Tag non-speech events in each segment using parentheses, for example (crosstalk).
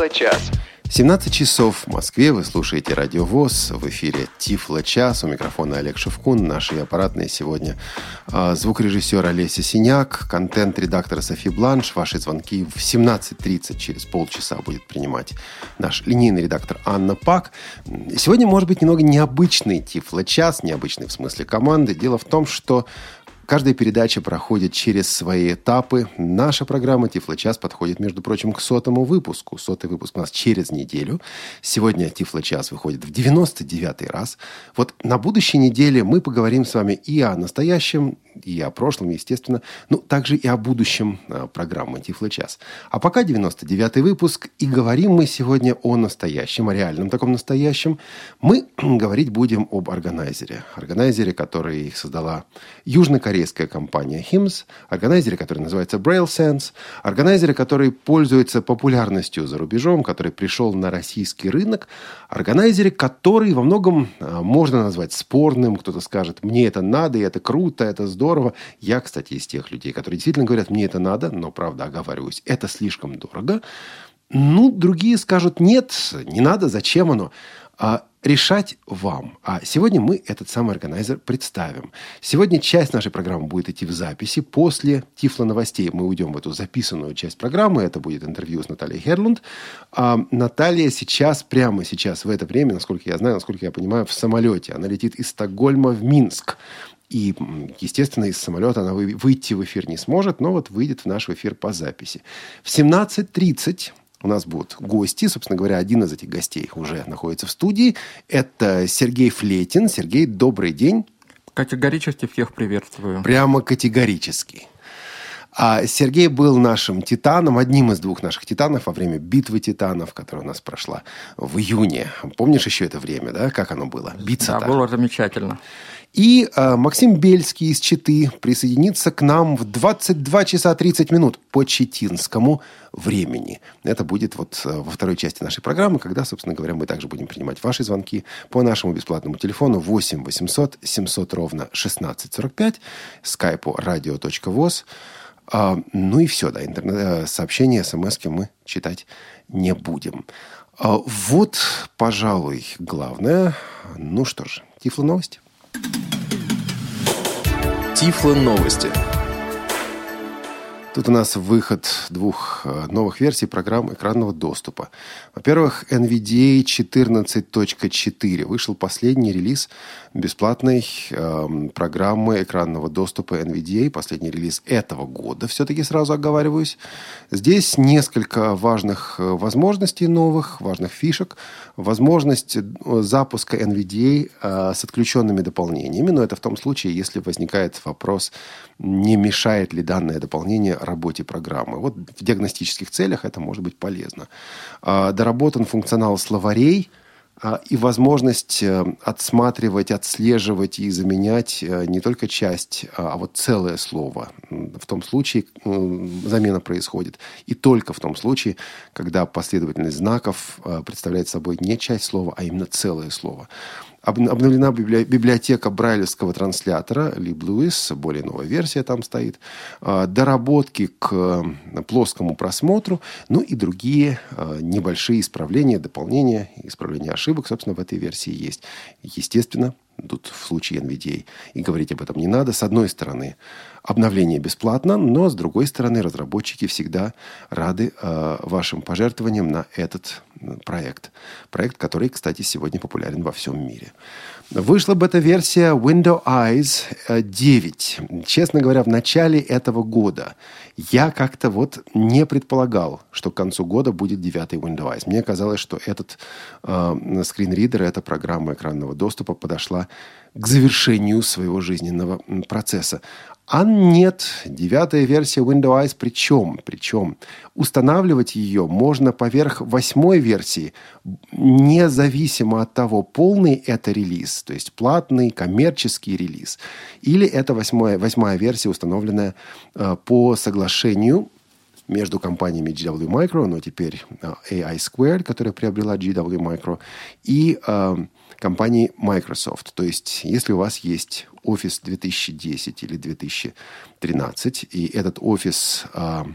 Тифло-час. 17 часов в Москве. Вы слушаете Радио ВОЗ. В эфире Тифло час. У микрофона Олег Шевкун. Наши аппаратные сегодня а, звукорежиссер Олеся Синяк, контент-редактор Софи Бланш. Ваши звонки в 17.30 через полчаса будет принимать наш линейный редактор Анна Пак. Сегодня, может быть, немного необычный Тифло час. Необычный в смысле команды. Дело в том, что Каждая передача проходит через свои этапы. Наша программа «Тифло-час» подходит, между прочим, к сотому выпуску. Сотый выпуск у нас через неделю. Сегодня «Тифло-час» выходит в 99-й раз. Вот на будущей неделе мы поговорим с вами и о настоящем, и о прошлом, естественно, ну, также и о будущем э, программы «Тифло-час». А пока 99-й выпуск, и говорим мы сегодня о настоящем, о реальном таком настоящем. Мы (clears throat) говорить будем об органайзере. Органайзере, который создала южнокорейская компания HIMS, органайзере, который называется Braille Sense, органайзере, который пользуется популярностью за рубежом, который пришел на российский рынок, органайзере, который во многом э, можно назвать спорным. Кто-то скажет, мне это надо, и это круто, это здорово. Я, кстати, из тех людей, которые действительно говорят, мне это надо, но, правда, оговариваюсь, это слишком дорого. Ну, другие скажут, нет, не надо, зачем оно? А решать вам. А сегодня мы этот самый органайзер представим. Сегодня часть нашей программы будет идти в записи. После Тифла новостей мы уйдем в эту записанную часть программы. Это будет интервью с Натальей Херлунд. А Наталья сейчас, прямо сейчас, в это время, насколько я знаю, насколько я понимаю, в самолете. Она летит из Стокгольма в Минск. И, естественно, из самолета она выйти в эфир не сможет, но вот выйдет в наш эфир по записи. В 17.30 у нас будут гости. Собственно говоря, один из этих гостей уже находится в студии. Это Сергей Флетин. Сергей, добрый день. Категорически всех приветствую. Прямо категорически. А Сергей был нашим титаном, одним из двух наших титанов во время битвы титанов, которая у нас прошла в июне. Помнишь еще это время, да? Как оно было? Биться Да, было замечательно. И э, Максим Бельский из Читы присоединится к нам в 22 часа 30 минут по читинскому времени. Это будет вот э, во второй части нашей программы, когда, собственно говоря, мы также будем принимать ваши звонки по нашему бесплатному телефону 8 800 700 ровно 1645, скайпу radio.voz. А, ну и все, да, интернет, э, смс мы читать не будем. А, вот, пожалуй, главное. Ну что ж, Тифло новости. Тифло новости. Тут у нас выход двух э, новых версий программ экранного доступа. Во-первых, NVDA 14.4. Вышел последний релиз бесплатной э, программы экранного доступа NVDA. Последний релиз этого года, все-таки сразу оговариваюсь. Здесь несколько важных э, возможностей новых, важных фишек. Возможность э, запуска NVDA э, с отключенными дополнениями. Но это в том случае, если возникает вопрос, не мешает ли данное дополнение работе программы. Вот в диагностических целях это может быть полезно. А, доработан функционал словарей а, и возможность э, отсматривать, отслеживать и заменять э, не только часть, а, а вот целое слово. В том случае замена происходит. И только в том случае, когда последовательность знаков э, представляет собой не часть слова, а именно целое слово. Обновлена библиотека брайлевского транслятора LibLewis, более новая версия там стоит. А, доработки к плоскому просмотру, ну и другие а, небольшие исправления, дополнения, исправления ошибок, собственно, в этой версии есть. Естественно, тут в случае NVDA и говорить об этом не надо. С одной стороны, обновление бесплатно, но с другой стороны, разработчики всегда рады э, вашим пожертвованиям на этот проект. Проект, который, кстати, сегодня популярен во всем мире. Вышла бета-версия Window Eyes 9. Честно говоря, в начале этого года я как-то вот не предполагал, что к концу года будет девятый Window Eyes. Мне казалось, что этот э, скринридер, эта программа экранного доступа подошла к завершению своего жизненного процесса. А нет, девятая версия Windows причем, причем устанавливать ее можно поверх восьмой версии, независимо от того, полный это релиз, то есть платный коммерческий релиз, или это восьмая, восьмая версия, установленная э, по соглашению между компаниями GW Micro, но теперь э, AI Squared, которая приобрела GW Micro, и э, компании Microsoft. То есть, если у вас есть офис 2010 или 2013, и этот офис а,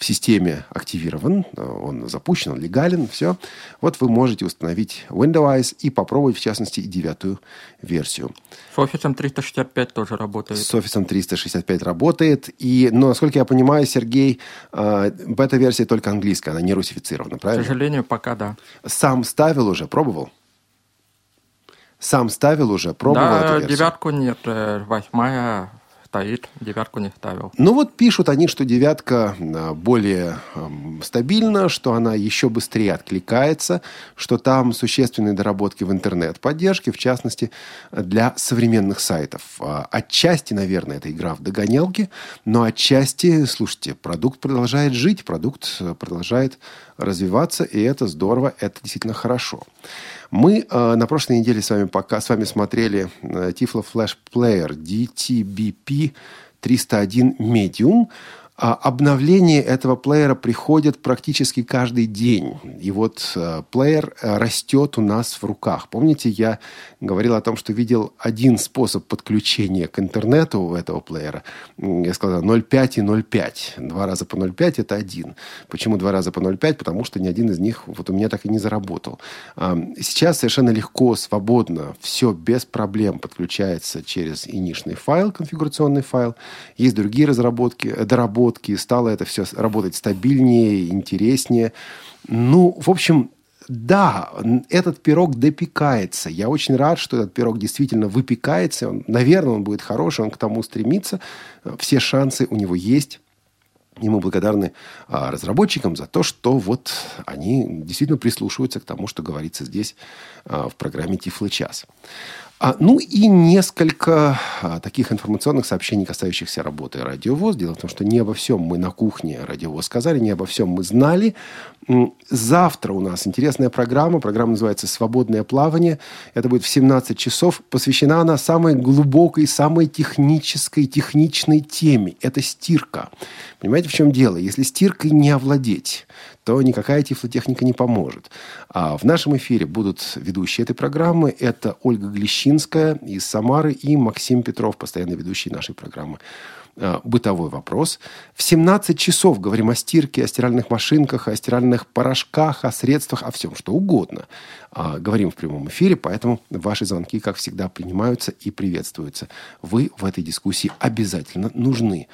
в системе активирован, он запущен, он легален, все. Вот вы можете установить Windows и попробовать, в частности, и девятую версию. С Office 365 тоже работает. С Office 365 работает. И, но, насколько я понимаю, Сергей, э, бета-версия только английская, она не русифицирована, правильно? К сожалению, пока да. Сам ставил уже, пробовал? Сам ставил уже, пробовал да, эту версию? девятку нет, э, восьмая стоит, девятку не ставил. Ну вот пишут они, что девятка а, более эм, стабильна, что она еще быстрее откликается, что там существенные доработки в интернет-поддержке, в частности, для современных сайтов. А, отчасти, наверное, это игра в догонялки, но отчасти, слушайте, продукт продолжает жить, продукт э, продолжает развиваться, и это здорово, это действительно хорошо. Мы э, на прошлой неделе с вами пока с вами смотрели э, Tiflo Flash Player DTBP 301 Medium. А обновление этого плеера приходит практически каждый день. И вот э, плеер э, растет у нас в руках. Помните, я говорил о том, что видел один способ подключения к интернету этого плеера. Я сказал 0,5 и 0,5. Два раза по 0,5 это один. Почему два раза по 0,5? Потому что ни один из них вот у меня так и не заработал. Сейчас совершенно легко, свободно, все без проблем подключается через инишный файл, конфигурационный файл. Есть другие разработки, доработки разработки, стало это все работать стабильнее, интереснее. Ну, в общем, да, этот пирог допекается. Я очень рад, что этот пирог действительно выпекается. Он, наверное, он будет хороший, он к тому стремится. Все шансы у него есть. И мы благодарны а, разработчикам за то, что вот они действительно прислушиваются к тому, что говорится здесь а, в программе Тифлы час. А, ну и несколько а, таких информационных сообщений, касающихся работы радиовоз. Дело в том, что не обо всем мы на кухне радиовоз сказали, не обо всем мы знали. Завтра у нас интересная программа. Программа называется «Свободное плавание». Это будет в 17 часов. Посвящена она самой глубокой, самой технической, техничной теме. Это стирка. Понимаете, в чем дело? Если стиркой не овладеть, то никакая тифлотехника не поможет. А в нашем эфире будут ведущие этой программы. Это Ольга Глещинская из Самары и Максим Петров, постоянный ведущий нашей программы а, бытовой вопрос. В 17 часов говорим о стирке, о стиральных машинках, о стиральных порошках, о средствах, о всем, что угодно. А, говорим в прямом эфире, поэтому ваши звонки, как всегда, принимаются и приветствуются. Вы в этой дискуссии обязательно нужны.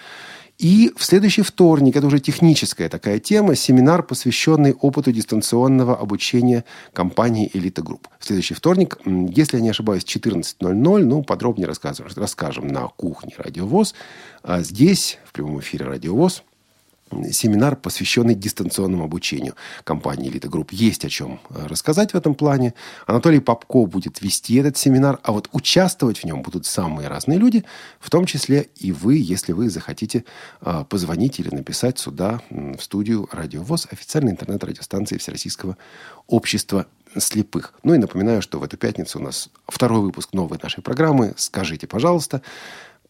И в следующий вторник, это уже техническая такая тема, семинар, посвященный опыту дистанционного обучения компании «Элита Групп». В следующий вторник, если я не ошибаюсь, 14.00, ну, подробнее расскажем, расскажем на кухне «Радио ВОЗ». А здесь, в прямом эфире «Радио ВОЗ», семинар, посвященный дистанционному обучению компании «Элита Групп». Есть о чем э, рассказать в этом плане. Анатолий Попко будет вести этот семинар, а вот участвовать в нем будут самые разные люди, в том числе и вы, если вы захотите э, позвонить или написать сюда, в студию «Радио ВОЗ», официальной интернет-радиостанции Всероссийского общества слепых. Ну и напоминаю, что в эту пятницу у нас второй выпуск новой нашей программы «Скажите, пожалуйста».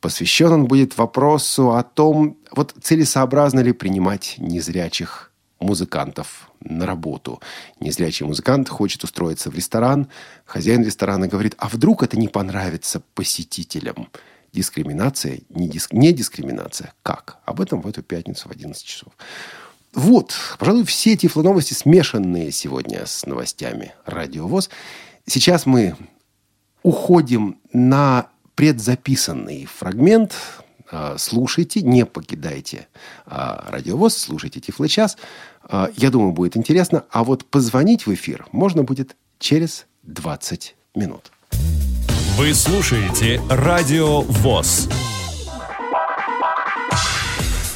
Посвящен он будет вопросу о том, вот целесообразно ли принимать незрячих музыкантов на работу. Незрячий музыкант хочет устроиться в ресторан. Хозяин ресторана говорит, а вдруг это не понравится посетителям? Дискриминация, не, диск, не дискриминация. Как? Об этом в эту пятницу в 11 часов. Вот, пожалуй, все эти новости смешанные сегодня с новостями Радиовоз. Сейчас мы уходим на предзаписанный фрагмент. А, слушайте, не покидайте а, радиовоз, слушайте Тифлы час. А, я думаю, будет интересно. А вот позвонить в эфир можно будет через 20 минут. Вы слушаете Радио ВОЗ.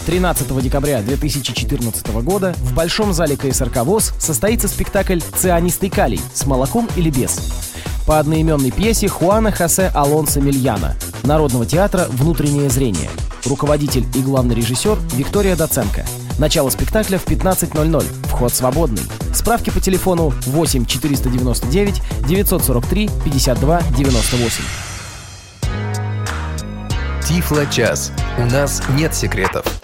13 декабря 2014 года в Большом зале КСРК ВОЗ состоится спектакль «Цианистый калий» с молоком или без по одноименной пьесе Хуана Хосе Алонсо Мильяна, Народного театра «Внутреннее зрение». Руководитель и главный режиссер Виктория Доценко. Начало спектакля в 15.00. Вход свободный. Справки по телефону 8 499 943 52 98. Тифло час. У нас нет секретов.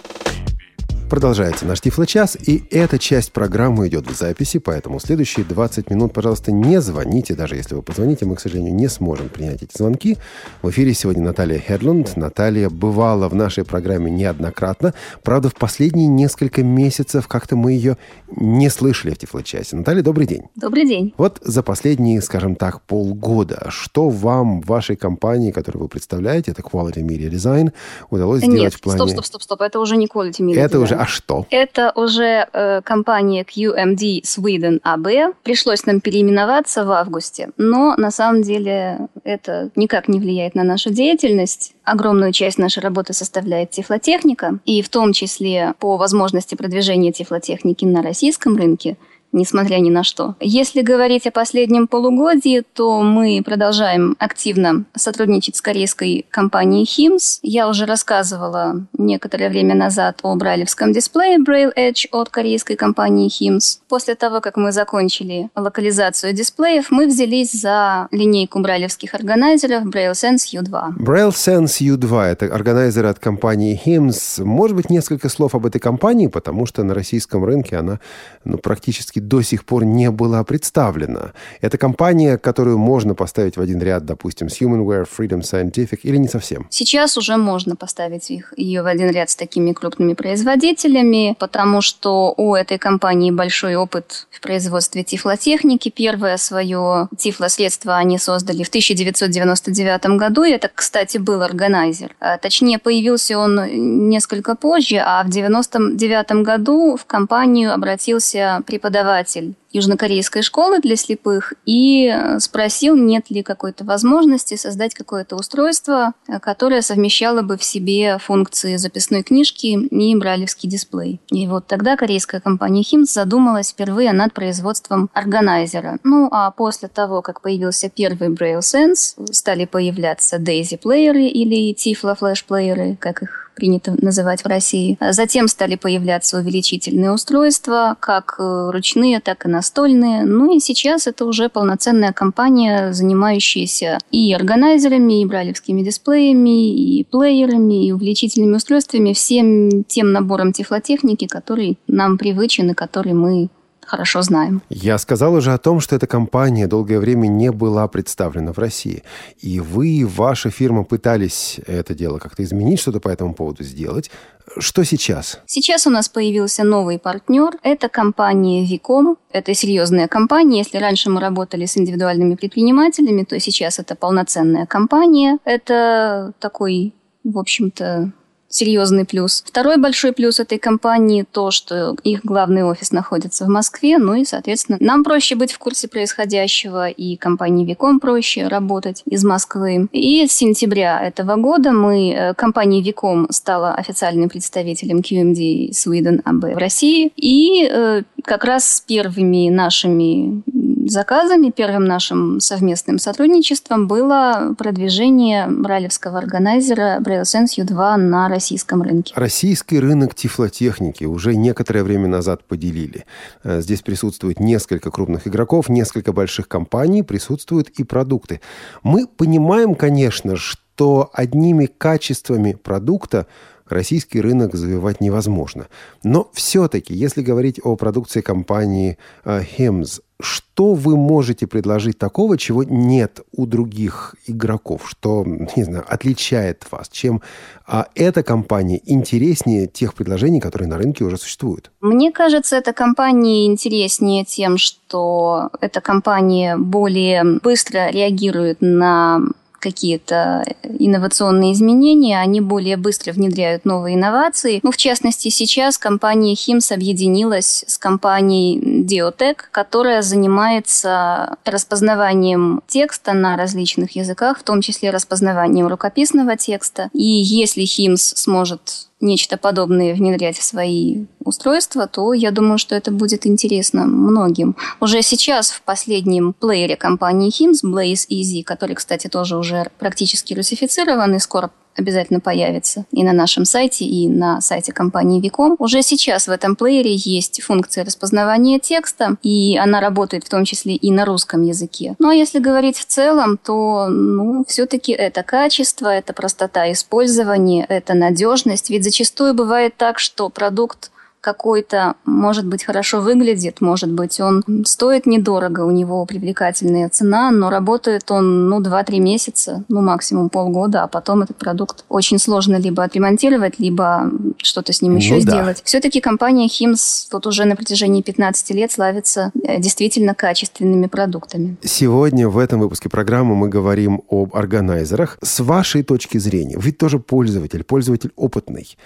Продолжается наш Тифло-час, и эта часть программы идет в записи, поэтому следующие 20 минут, пожалуйста, не звоните. Даже если вы позвоните, мы, к сожалению, не сможем принять эти звонки. В эфире сегодня Наталья Хедлунд. Наталья бывала в нашей программе неоднократно. Правда, в последние несколько месяцев как-то мы ее не слышали в Тифло-часе. Наталья, добрый день. Добрый день. Вот за последние, скажем так, полгода, что вам, вашей компании, которую вы представляете, это Quality Media Design, удалось Нет, сделать в плане... стоп, стоп, стоп, стоп, это уже не Quality Media Это Design. уже... А что? Это уже э, компания QMD Sweden AB. Пришлось нам переименоваться в августе, но на самом деле это никак не влияет на нашу деятельность. Огромную часть нашей работы составляет тифлотехника, и в том числе по возможности продвижения тифлотехники на российском рынке – несмотря ни на что. Если говорить о последнем полугодии, то мы продолжаем активно сотрудничать с корейской компанией HIMS. Я уже рассказывала некоторое время назад о брайлевском дисплее Braille Edge от корейской компании HIMS. После того, как мы закончили локализацию дисплеев, мы взялись за линейку брайлевских органайзеров Braille Sense U2. Braille Sense U2 – это органайзер от компании HIMS. Может быть, несколько слов об этой компании, потому что на российском рынке она ну, практически до сих пор не была представлена. Это компания, которую можно поставить в один ряд, допустим, с Humanware, Freedom Scientific, или не совсем? Сейчас уже можно поставить их, ее в один ряд с такими крупными производителями, потому что у этой компании большой опыт в производстве тифлотехники. Первое свое тифлосредство они создали в 1999 году, и это, кстати, был органайзер. А, точнее, появился он несколько позже, а в 1999 году в компанию обратился преподаватель преподаватель южнокорейской школы для слепых и э, спросил, нет ли какой-то возможности создать какое-то устройство, э, которое совмещало бы в себе функции записной книжки и бралевский дисплей. И вот тогда корейская компания HIMS задумалась впервые над производством органайзера. Ну а после того, как появился первый Braille Sense, стали появляться Daisy плееры или Tiflo Flash плееры, как их принято называть в России. Затем стали появляться увеличительные устройства, как э, ручные, так и настольные. Ну и сейчас это уже полноценная компания, занимающаяся и органайзерами, и бралевскими дисплеями, и плеерами, и увеличительными устройствами, всем тем набором тифлотехники, который нам привычен и который мы хорошо знаем. Я сказал уже о том, что эта компания долгое время не была представлена в России. И вы, ваша фирма пытались это дело как-то изменить, что-то по этому поводу сделать. Что сейчас? Сейчас у нас появился новый партнер. Это компания Vicom. Это серьезная компания. Если раньше мы работали с индивидуальными предпринимателями, то сейчас это полноценная компания. Это такой, в общем-то, серьезный плюс. Второй большой плюс этой компании то, что их главный офис находится в Москве, ну и, соответственно, нам проще быть в курсе происходящего, и компании Виком проще работать из Москвы. И с сентября этого года мы, э, компания Виком стала официальным представителем QMD Sweden AB в России, и э, как раз с первыми нашими заказами, первым нашим совместным сотрудничеством было продвижение бралевского органайзера Braille Sense U2 на российском рынке. Российский рынок тифлотехники уже некоторое время назад поделили. Э, здесь присутствует несколько крупных игроков, несколько больших компаний, присутствуют и продукты. Мы понимаем, конечно, что одними качествами продукта российский рынок завоевать невозможно. Но все-таки, если говорить о продукции компании э, HIMS, что вы можете предложить такого, чего нет у других игроков, что, не знаю, отличает вас, чем а, эта компания интереснее тех предложений, которые на рынке уже существуют? Мне кажется, эта компания интереснее тем, что эта компания более быстро реагирует на какие-то инновационные изменения, они более быстро внедряют новые инновации. Ну, в частности, сейчас компания HIMS объединилась с компанией Diotech, которая занимается распознаванием текста на различных языках, в том числе распознаванием рукописного текста. И если HIMS сможет нечто подобное внедрять в свои устройства, то я думаю, что это будет интересно многим. Уже сейчас в последнем плеере компании HIMS, Blaze Easy, который, кстати, тоже уже практически русифицирован и скоро обязательно появится и на нашем сайте, и на сайте компании Виком. Уже сейчас в этом плеере есть функция распознавания текста, и она работает в том числе и на русском языке. Ну а если говорить в целом, то ну, все-таки это качество, это простота использования, это надежность. Ведь зачастую бывает так, что продукт какой-то, может быть, хорошо выглядит, может быть, он стоит недорого, у него привлекательная цена, но работает он, ну, 2-3 месяца, ну, максимум полгода, а потом этот продукт очень сложно либо отремонтировать, либо что-то с ним еще ну, сделать. Да. Все-таки компания Химс вот уже на протяжении 15 лет славится э, действительно качественными продуктами. Сегодня в этом выпуске программы мы говорим об органайзерах. С вашей точки зрения, вы тоже пользователь, пользователь опытный.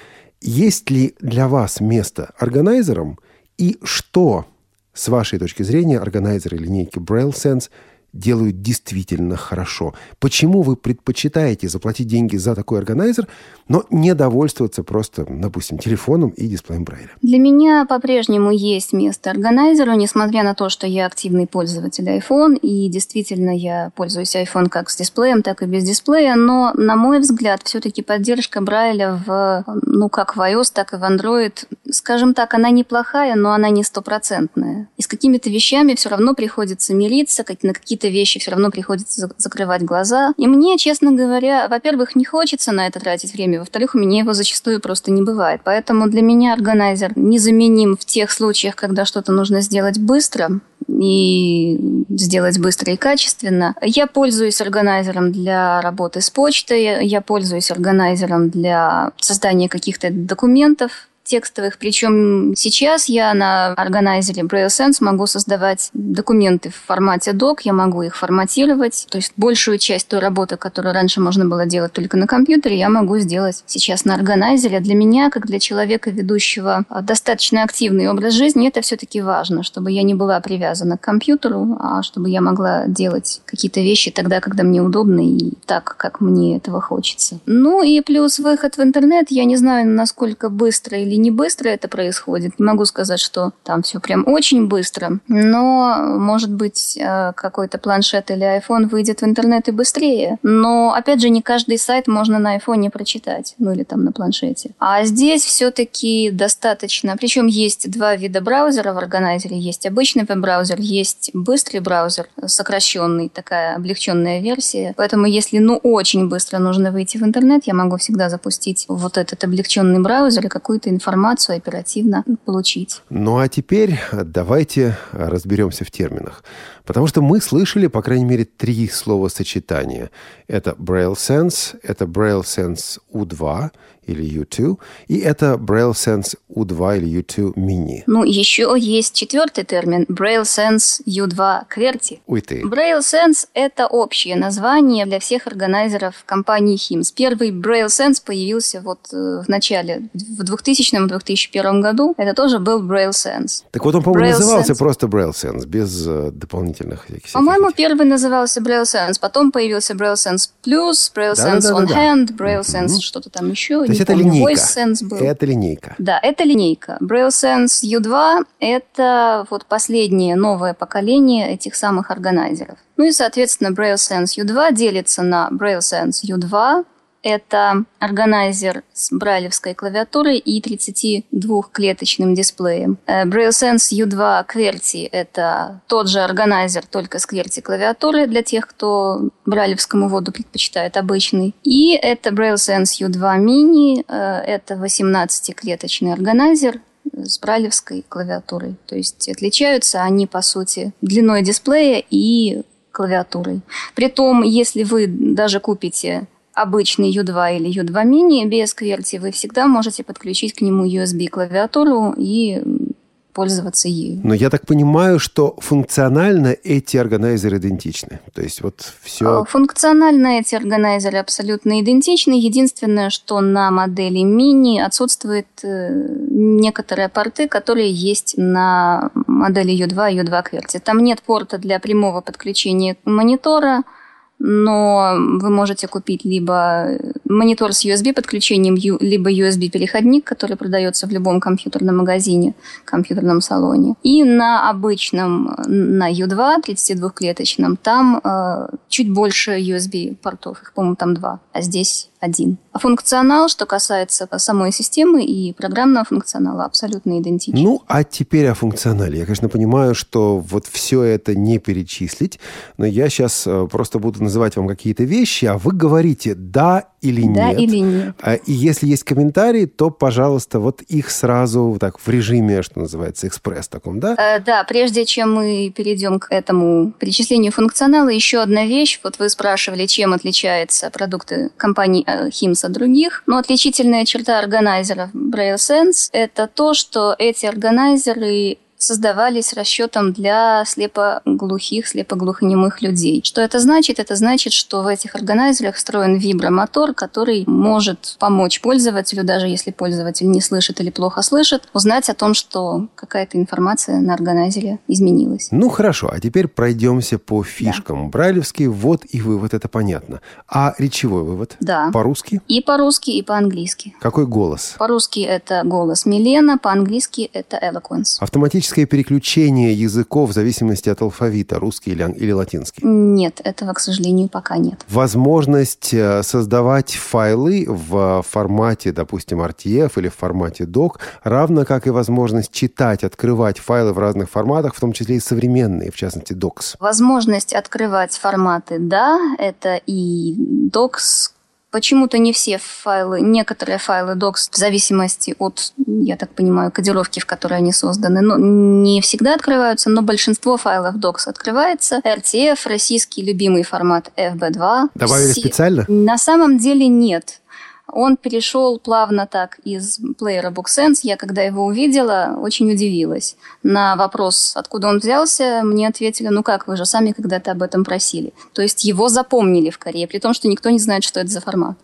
Есть ли для вас место органайзерам и что, с вашей точки зрения, органайзеры линейки Braille Sense – делают действительно хорошо. Почему вы предпочитаете заплатить деньги за такой органайзер, но не довольствоваться просто, допустим, телефоном и дисплеем Брайля? Для меня по-прежнему есть место органайзеру, несмотря на то, что я активный пользователь iPhone, и действительно я пользуюсь iPhone как с дисплеем, так и без дисплея, но, на мой взгляд, все-таки поддержка Брайля в, ну, как в iOS, так и в Android, скажем так, она неплохая, но она не стопроцентная. И с какими-то вещами все равно приходится мириться, как на какие-то какие-то вещи все равно приходится закрывать глаза. И мне, честно говоря, во-первых, не хочется на это тратить время, во-вторых, у меня его зачастую просто не бывает. Поэтому для меня органайзер незаменим в тех случаях, когда что-то нужно сделать быстро, и сделать быстро и качественно. Я пользуюсь органайзером для работы с почтой, я пользуюсь органайзером для создания каких-то документов, текстовых. Причем сейчас я на органайзере Braille Sense могу создавать документы в формате doc, я могу их форматировать. То есть большую часть той работы, которую раньше можно было делать только на компьютере, я могу сделать сейчас на органайзере. Для меня, как для человека, ведущего достаточно активный образ жизни, это все-таки важно, чтобы я не была привязана к компьютеру, а чтобы я могла делать какие-то вещи тогда, когда мне удобно и так, как мне этого хочется. Ну и плюс выход в интернет. Я не знаю, насколько быстро или не быстро это происходит. Не могу сказать, что там все прям очень быстро, но, может быть, э, какой-то планшет или iPhone выйдет в интернет и быстрее. Но, опять же, не каждый сайт можно на iPhone прочитать, ну или там на планшете. А здесь все-таки достаточно, причем есть два вида браузера в органайзере. Есть обычный веб-браузер, есть быстрый браузер, сокращенный, такая облегченная версия. Поэтому, если ну очень быстро нужно выйти в интернет, я могу всегда запустить вот этот облегченный браузер и какую-то информацию информацию оперативно получить. Ну а теперь давайте разберемся в терминах. Потому что мы слышали, по крайней мере, три словосочетания. Это Braille Sense, это Braille Sense U2 или U2, и это Braille Sense U2 или U2 Mini. Ну, еще есть четвертый термин Braille Sense U2 QWERTY. Уй ты. Braille Sense – это общее название для всех органайзеров компании HIMS. Первый Braille Sense появился вот э, в начале, в 2000-2001 году. Это тоже был Braille Sense. Так вот он, по-моему, назывался Sense. просто Braille Sense, без э, дополнительных всяких... По-моему, первый назывался Braille Sense, потом появился Braille Sense Plus, Braille да, Sense да, да, On да, Hand, Braille Sense mm-hmm. что-то там еще. То есть это помню, линейка. Voice Sense был. Это линейка. Да, это линейка. Braille Sense U2 – это вот последнее новое поколение этих самых органайзеров. Ну и, соответственно, Braille Sense U2 делится на Braille Sense U2, это органайзер с брайлевской клавиатурой и 32-клеточным дисплеем. Э, BrailleSense U2 QWERTY – это тот же органайзер, только с QWERTY клавиатурой для тех, кто брайлевскому воду предпочитает обычный. И это BrailleSense U2 Mini э, – это 18-клеточный органайзер с брайлевской клавиатурой. То есть отличаются они, по сути, длиной дисплея и клавиатурой. Притом, если вы даже купите обычный U2 или U2 mini без QWERTY, вы всегда можете подключить к нему USB-клавиатуру и пользоваться ею. Но я так понимаю, что функционально эти органайзеры идентичны. То есть вот все... А, функционально эти органайзеры абсолютно идентичны. Единственное, что на модели мини отсутствуют э, некоторые порты, которые есть на модели U2 и U2 QWERTY. Там нет порта для прямого подключения монитора, но вы можете купить либо монитор с USB-подключением, либо USB-переходник, который продается в любом компьютерном магазине, компьютерном салоне. И на обычном, на U2, 32-клеточном, там э, чуть больше USB-портов, их, по-моему, там два, а здесь один. А функционал, что касается самой системы и программного функционала, абсолютно идентичен. Ну, а теперь о функционале. Я, конечно, понимаю, что вот все это не перечислить, но я сейчас э, просто буду называть вам какие-то вещи, а вы говорите «да» или или да нет. или нет. А, И если есть комментарии, то, пожалуйста, вот их сразу так в режиме, что называется, экспресс таком, да? Э, Да, прежде чем мы перейдем к этому перечислению функционала, еще одна вещь. Вот вы спрашивали, чем отличаются продукты компании HIMS от других. Но отличительная черта органайзеров Braille Sense – это то, что эти органайзеры создавались расчетом для слепоглухих, слепоглухонемых людей. Что это значит? Это значит, что в этих органайзерах встроен вибромотор, который может помочь пользователю, даже если пользователь не слышит или плохо слышит, узнать о том, что какая-то информация на органайзере изменилась. Ну, хорошо, а теперь пройдемся по фишкам. Брайлевский ввод и вывод, это понятно. А речевой вывод? Да. По-русски? И по-русски, и по-английски. Какой голос? По-русски это голос Милена, по-английски это Eloquence. Автоматическое переключение языков в зависимости от алфавита, русский или, или латинский. Нет, этого, к сожалению, пока нет. Возможность э, создавать файлы в формате, допустим, RTF или в формате DOC, равно как и возможность читать, открывать файлы в разных форматах, в том числе и современные, в частности, DOCS. Возможность открывать форматы, да, это и Docs, Почему-то не все файлы, некоторые файлы Docs в зависимости от, я так понимаю, кодировки, в которой они созданы, но не всегда открываются, но большинство файлов Docs открывается. RTF, российский любимый формат FB2. Добавили Все- специально? На самом деле нет. Он перешел плавно так из плеера BookSense. Я, когда его увидела, очень удивилась. На вопрос, откуда он взялся, мне ответили, ну как, вы же сами когда-то об этом просили. То есть его запомнили в Корее, при том, что никто не знает, что это за формат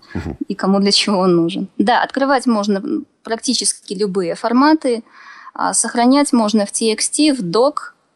и кому для чего он нужен. Да, открывать можно практически любые форматы, а сохранять можно в TXT, в DOC,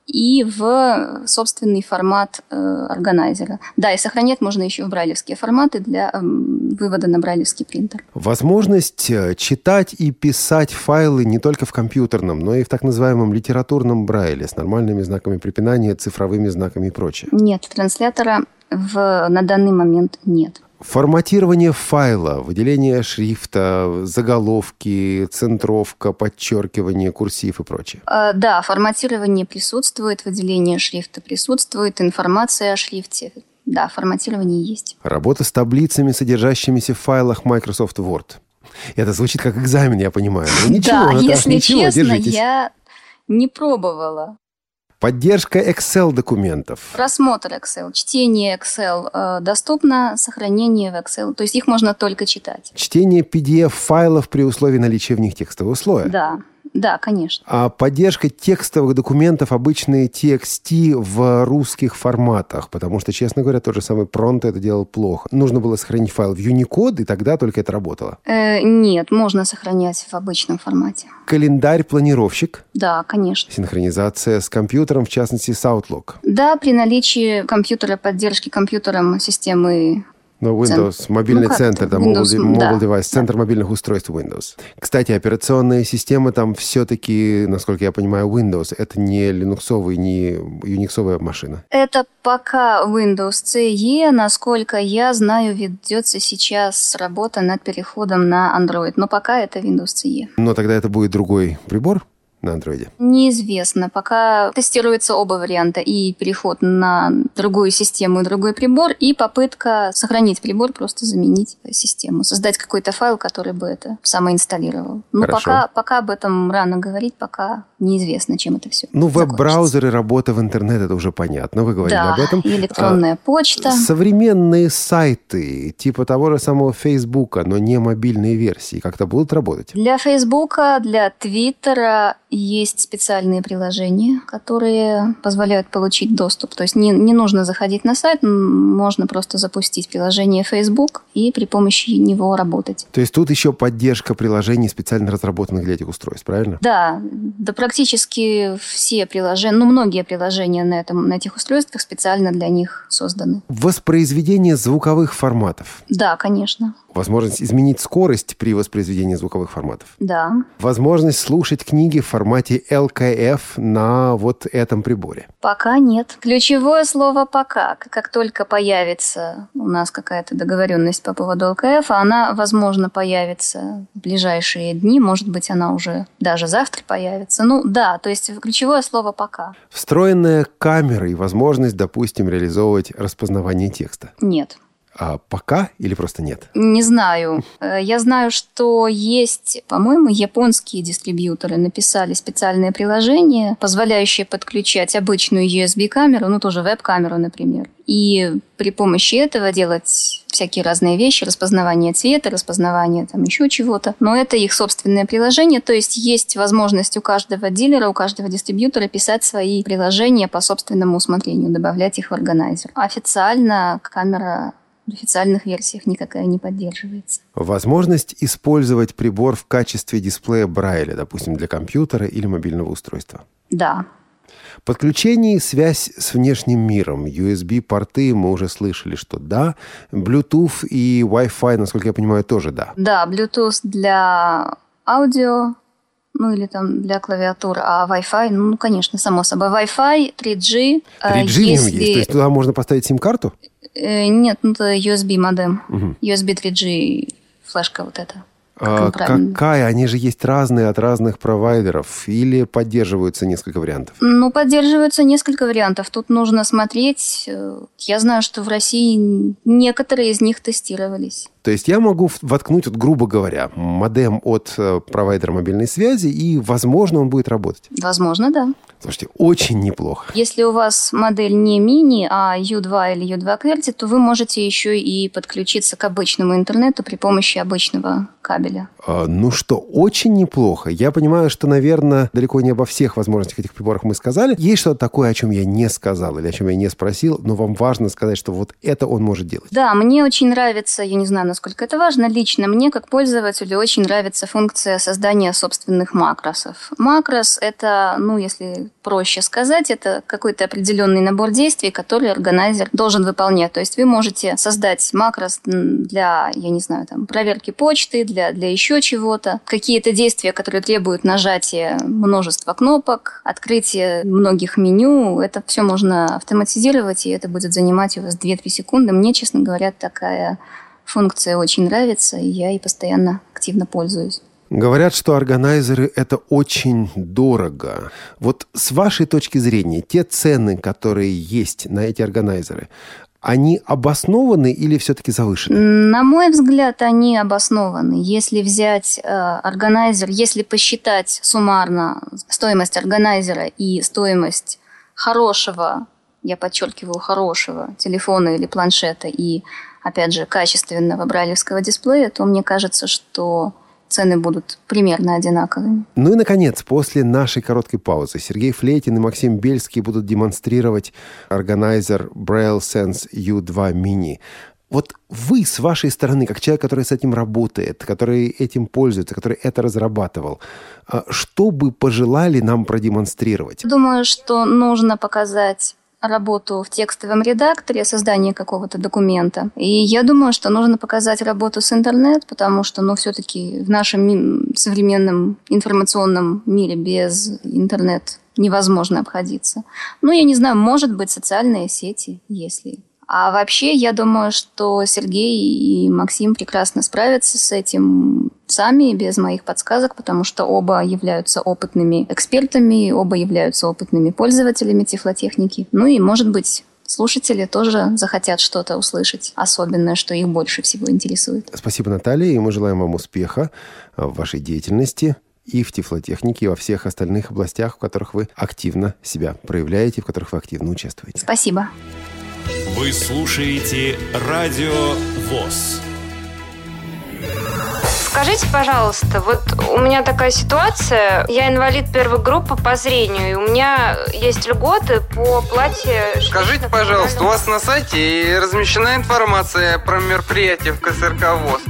и в собственный формат э, органайзера. Да, и сохранять можно еще в брайлевские форматы для эм, вывода на брайлевский принтер. Возможность э, читать и писать файлы не только в компьютерном, но и в так называемом литературном брайле с нормальными знаками препинания, цифровыми знаками и прочее. Нет, транслятора в, на данный момент нет. Форматирование файла, выделение шрифта, заголовки, центровка, подчеркивание, курсив и прочее. Э, да, форматирование присутствует, выделение шрифта присутствует, информация о шрифте. Да, форматирование есть. Работа с таблицами, содержащимися в файлах Microsoft Word. Это звучит как экзамен, я понимаю. Но ничего, да, Наташ, если ничего, честно, держитесь. я не пробовала. Поддержка Excel документов. Просмотр Excel, чтение Excel э, доступно, сохранение в Excel. То есть их можно только читать. Чтение PDF-файлов при условии наличия в них текстового слоя. Да, да, конечно. А поддержка текстовых документов, обычные TXT в русских форматах, потому что, честно говоря, тот же самый Pronto это делал плохо. Нужно было сохранить файл в Unicode, и тогда только это работало. Э, нет, можно сохранять в обычном формате. Календарь-планировщик, Да, конечно. синхронизация с компьютером, в частности, с Outlook. Да, при наличии компьютера, поддержки компьютером системы Но Windows, мобильный Ну, как центр, это? да, mobile, Windows, de- да. mobile device, центр мобильных устройств Windows. Кстати, операционная система там все-таки, насколько я понимаю, Windows. Это не линуксовый, не юниксовая машина. Это пока Windows CE, насколько я знаю, ведется сейчас работа над переходом на Android, но пока это Windows CE. Но тогда это будет другой прибор на андроиде. Неизвестно, пока тестируются оба варианта, и переход на другую систему и другой прибор, и попытка сохранить прибор, просто заменить систему, создать какой-то файл, который бы это самоинсталлировал. Но Хорошо. пока, пока об этом рано говорить, пока неизвестно, чем это все Ну, веб-браузеры, работа в интернет, это уже понятно. Вы говорили Да, об этом. и электронная почта. А, современные сайты, типа того же самого Фейсбука, но не мобильные версии, как-то будут работать? Для Фейсбука, для Твиттера есть специальные приложения, которые позволяют получить доступ. То есть не, не нужно заходить на сайт, можно просто запустить приложение Facebook и при помощи него работать. То есть тут еще поддержка приложений, специально разработанных для этих устройств, правильно? Да, да практически все приложения, ну многие приложения на, этом, на этих устройствах специально для них созданы. Воспроизведение звуковых форматов. Да, конечно. Возможность изменить скорость при воспроизведении звуковых форматов. Да. Возможность слушать книги в формате LKF на вот этом приборе. Пока нет. Ключевое слово «пока». Как только появится у нас какая-то договоренность по поводу ЛКФ, она, возможно, появится в ближайшие дни, может быть, она уже даже завтра появится. Ну да, то есть ключевое слово «пока». Встроенная камера и возможность, допустим, реализовывать распознавание текста. Нет. А пока или просто нет? Не знаю. Э, я знаю, что есть, по-моему, японские дистрибьюторы написали специальное приложение, позволяющее подключать обычную USB-камеру, ну тоже веб-камеру, например, и при помощи этого делать всякие разные вещи, распознавание цвета, распознавание там еще чего-то. Но это их собственное приложение, то есть есть возможность у каждого дилера, у каждого дистрибьютора писать свои приложения по собственному усмотрению, добавлять их в органайзер. Официально камера в официальных версиях никакая не поддерживается. Возможность использовать прибор в качестве дисплея Брайля, допустим, для компьютера или мобильного устройства. Да. Подключение и связь с внешним миром. USB-порты мы уже слышали, что да. Bluetooth и Wi-Fi, насколько я понимаю, тоже да. Да, Bluetooth для аудио, ну или там для клавиатуры, а Wi-Fi, ну, конечно, само собой. Wi-Fi, 3G. 3G если... есть? То есть туда можно поставить сим-карту? Э, нет, ну это USB модем. Угу. USB 3G флешка вот эта. А, какая? Они же есть разные от разных провайдеров. Или поддерживаются несколько вариантов? Ну, поддерживаются несколько вариантов. Тут нужно смотреть. Э, я знаю, что в России некоторые из них тестировались. То есть я могу воткнуть, вот, грубо говоря, модем от э, провайдера мобильной связи, и, возможно, он будет работать. Возможно, да. Слушайте, очень неплохо. Если у вас модель не мини, а U2 или U2 QWERTY, то вы можете еще и подключиться к обычному интернету при помощи обычного кабеля. А, ну что, очень неплохо. Я понимаю, что, наверное, далеко не обо всех возможностях этих приборах мы сказали. Есть что-то такое, о чем я не сказал или о чем я не спросил, но вам важно сказать, что вот это он может делать. Да, мне очень нравится, я не знаю, насколько это важно, лично мне, как пользователю, очень нравится функция создания собственных макросов. Макрос — это, ну, если проще сказать, это какой-то определенный набор действий, который органайзер должен выполнять. То есть вы можете создать макрос для, я не знаю, там, проверки почты, для, для еще чего-то, какие-то действия, которые требуют нажатия множества кнопок, открытия многих меню, это все можно автоматизировать, и это будет занимать у вас 2-3 секунды. Мне, честно говоря, такая функция очень нравится, и я ей постоянно активно пользуюсь. Говорят, что органайзеры – это очень дорого. Вот с вашей точки зрения, те цены, которые есть на эти органайзеры, они обоснованы или все-таки завышены? На мой взгляд, они обоснованы. Если взять э, органайзер, если посчитать суммарно стоимость органайзера и стоимость хорошего, я подчеркиваю, хорошего телефона или планшета и, опять же, качественного брайлевского дисплея, то мне кажется, что цены будут примерно одинаковыми. Ну и, наконец, после нашей короткой паузы Сергей Флейтин и Максим Бельский будут демонстрировать органайзер Braille Sense U2 Mini. Вот вы с вашей стороны, как человек, который с этим работает, который этим пользуется, который это разрабатывал, а что бы пожелали нам продемонстрировать? Думаю, что нужно показать работу в текстовом редакторе, создание какого-то документа. И я думаю, что нужно показать работу с интернет, потому что, ну, все-таки в нашем современном информационном мире без интернет невозможно обходиться. Ну, я не знаю, может быть, социальные сети, если а вообще, я думаю, что Сергей и Максим прекрасно справятся с этим сами, без моих подсказок, потому что оба являются опытными экспертами, оба являются опытными пользователями тифлотехники. Ну и, может быть, слушатели тоже захотят что-то услышать, особенное, что их больше всего интересует. Спасибо, Наталья, и мы желаем вам успеха в вашей деятельности и в тифлотехнике, и во всех остальных областях, в которых вы активно себя проявляете, в которых вы активно участвуете. Спасибо. Вы слушаете Радио ВОЗ. Скажите, пожалуйста, вот у меня такая ситуация, я инвалид первой группы по зрению, и у меня есть льготы по оплате... Скажите, пожалуйста, у вас на сайте размещена информация про мероприятие в КСРК ВОЗ.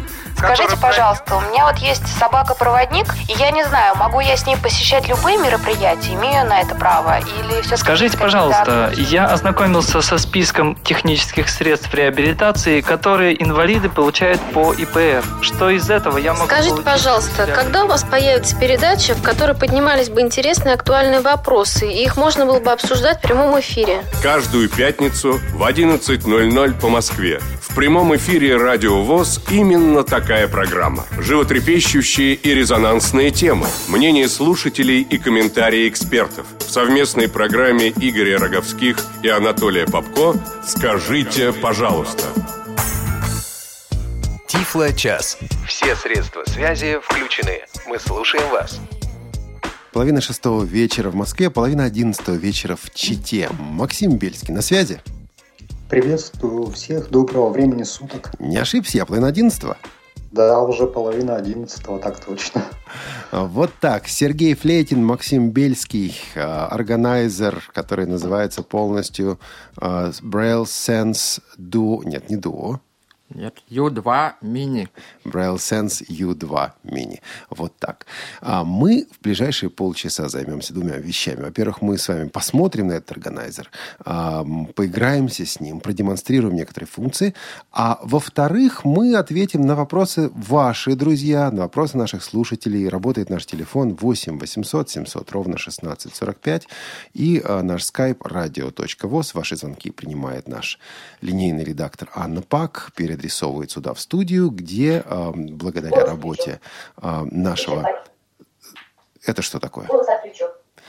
Скажите, пожалуйста, у меня вот есть собака-проводник, и я не знаю, могу я с ней посещать любые мероприятия, имею на это право, или все Скажите, пожалуйста, я ознакомился со списком технических средств реабилитации, которые инвалиды получают по ИПР. Что из этого я могу Скажите, пожалуйста, когда у вас появится передача, в которой поднимались бы интересные актуальные вопросы, и их можно было бы обсуждать в прямом эфире? Каждую пятницу в 11.00 по Москве. В прямом эфире Радио ВОЗ именно такая такая программа. Животрепещущие и резонансные темы, мнения слушателей и комментарии экспертов. В совместной программе Игоря Роговских и Анатолия Попко «Скажите, пожалуйста». Тифло-час. Все средства связи включены. Мы слушаем вас. Половина шестого вечера в Москве, половина одиннадцатого вечера в Чите. Максим Бельский на связи. Приветствую всех. Доброго времени суток. Не ошибся, я половина одиннадцатого. Да, уже половина одиннадцатого, так точно. Вот так. Сергей Флейтин, Максим Бельский, а, органайзер, который называется полностью uh, Braille Sense Duo. Нет, не Duo. Нет, U2 мини. Braille Sense U2 мини. Вот так. А мы в ближайшие полчаса займемся двумя вещами. Во-первых, мы с вами посмотрим на этот органайзер, а, поиграемся с ним, продемонстрируем некоторые функции. А во-вторых, мы ответим на вопросы ваши, друзья, на вопросы наших слушателей. Работает наш телефон 8 800 700 ровно 1645 и а, наш skype radio.voz. Ваши звонки принимает наш линейный редактор Анна Пак. Перед адресовывает сюда, в студию, где э, благодаря работе э, нашего... Это что такое?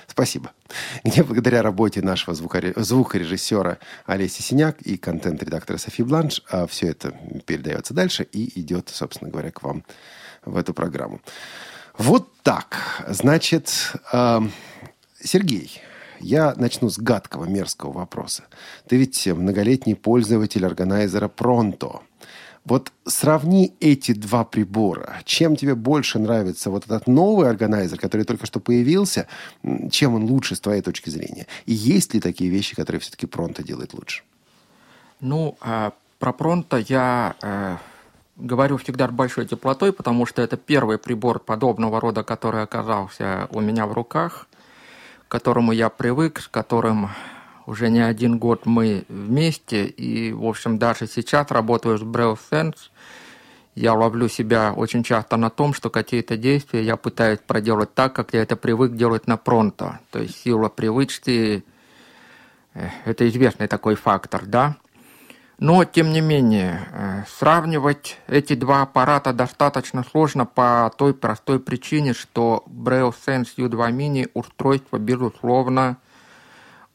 Спасибо. (laughs) Где благодаря работе нашего звукоре... звукорежиссера Олеси Синяк и контент-редактора Софи Бланш а, все это передается дальше и идет, собственно говоря, к вам в эту программу. Вот так. Значит, э, Сергей, я начну с гадкого, мерзкого вопроса. Ты ведь многолетний пользователь органайзера Pronto. Вот сравни эти два прибора. Чем тебе больше нравится вот этот новый органайзер, который только что появился, чем он лучше с твоей точки зрения? И есть ли такие вещи, которые все-таки Пронто делает лучше? Ну, э, про Пронто я э, говорю всегда большой теплотой, потому что это первый прибор подобного рода, который оказался у меня в руках, которому я привык, с которым уже не один год мы вместе, и, в общем, даже сейчас работаю с Braille Sense, я ловлю себя очень часто на том, что какие-то действия я пытаюсь проделать так, как я это привык делать на пронто. То есть сила привычки э, – это известный такой фактор, да? Но, тем не менее, э, сравнивать эти два аппарата достаточно сложно по той простой причине, что Braille Sense U2 Mini устройство, безусловно,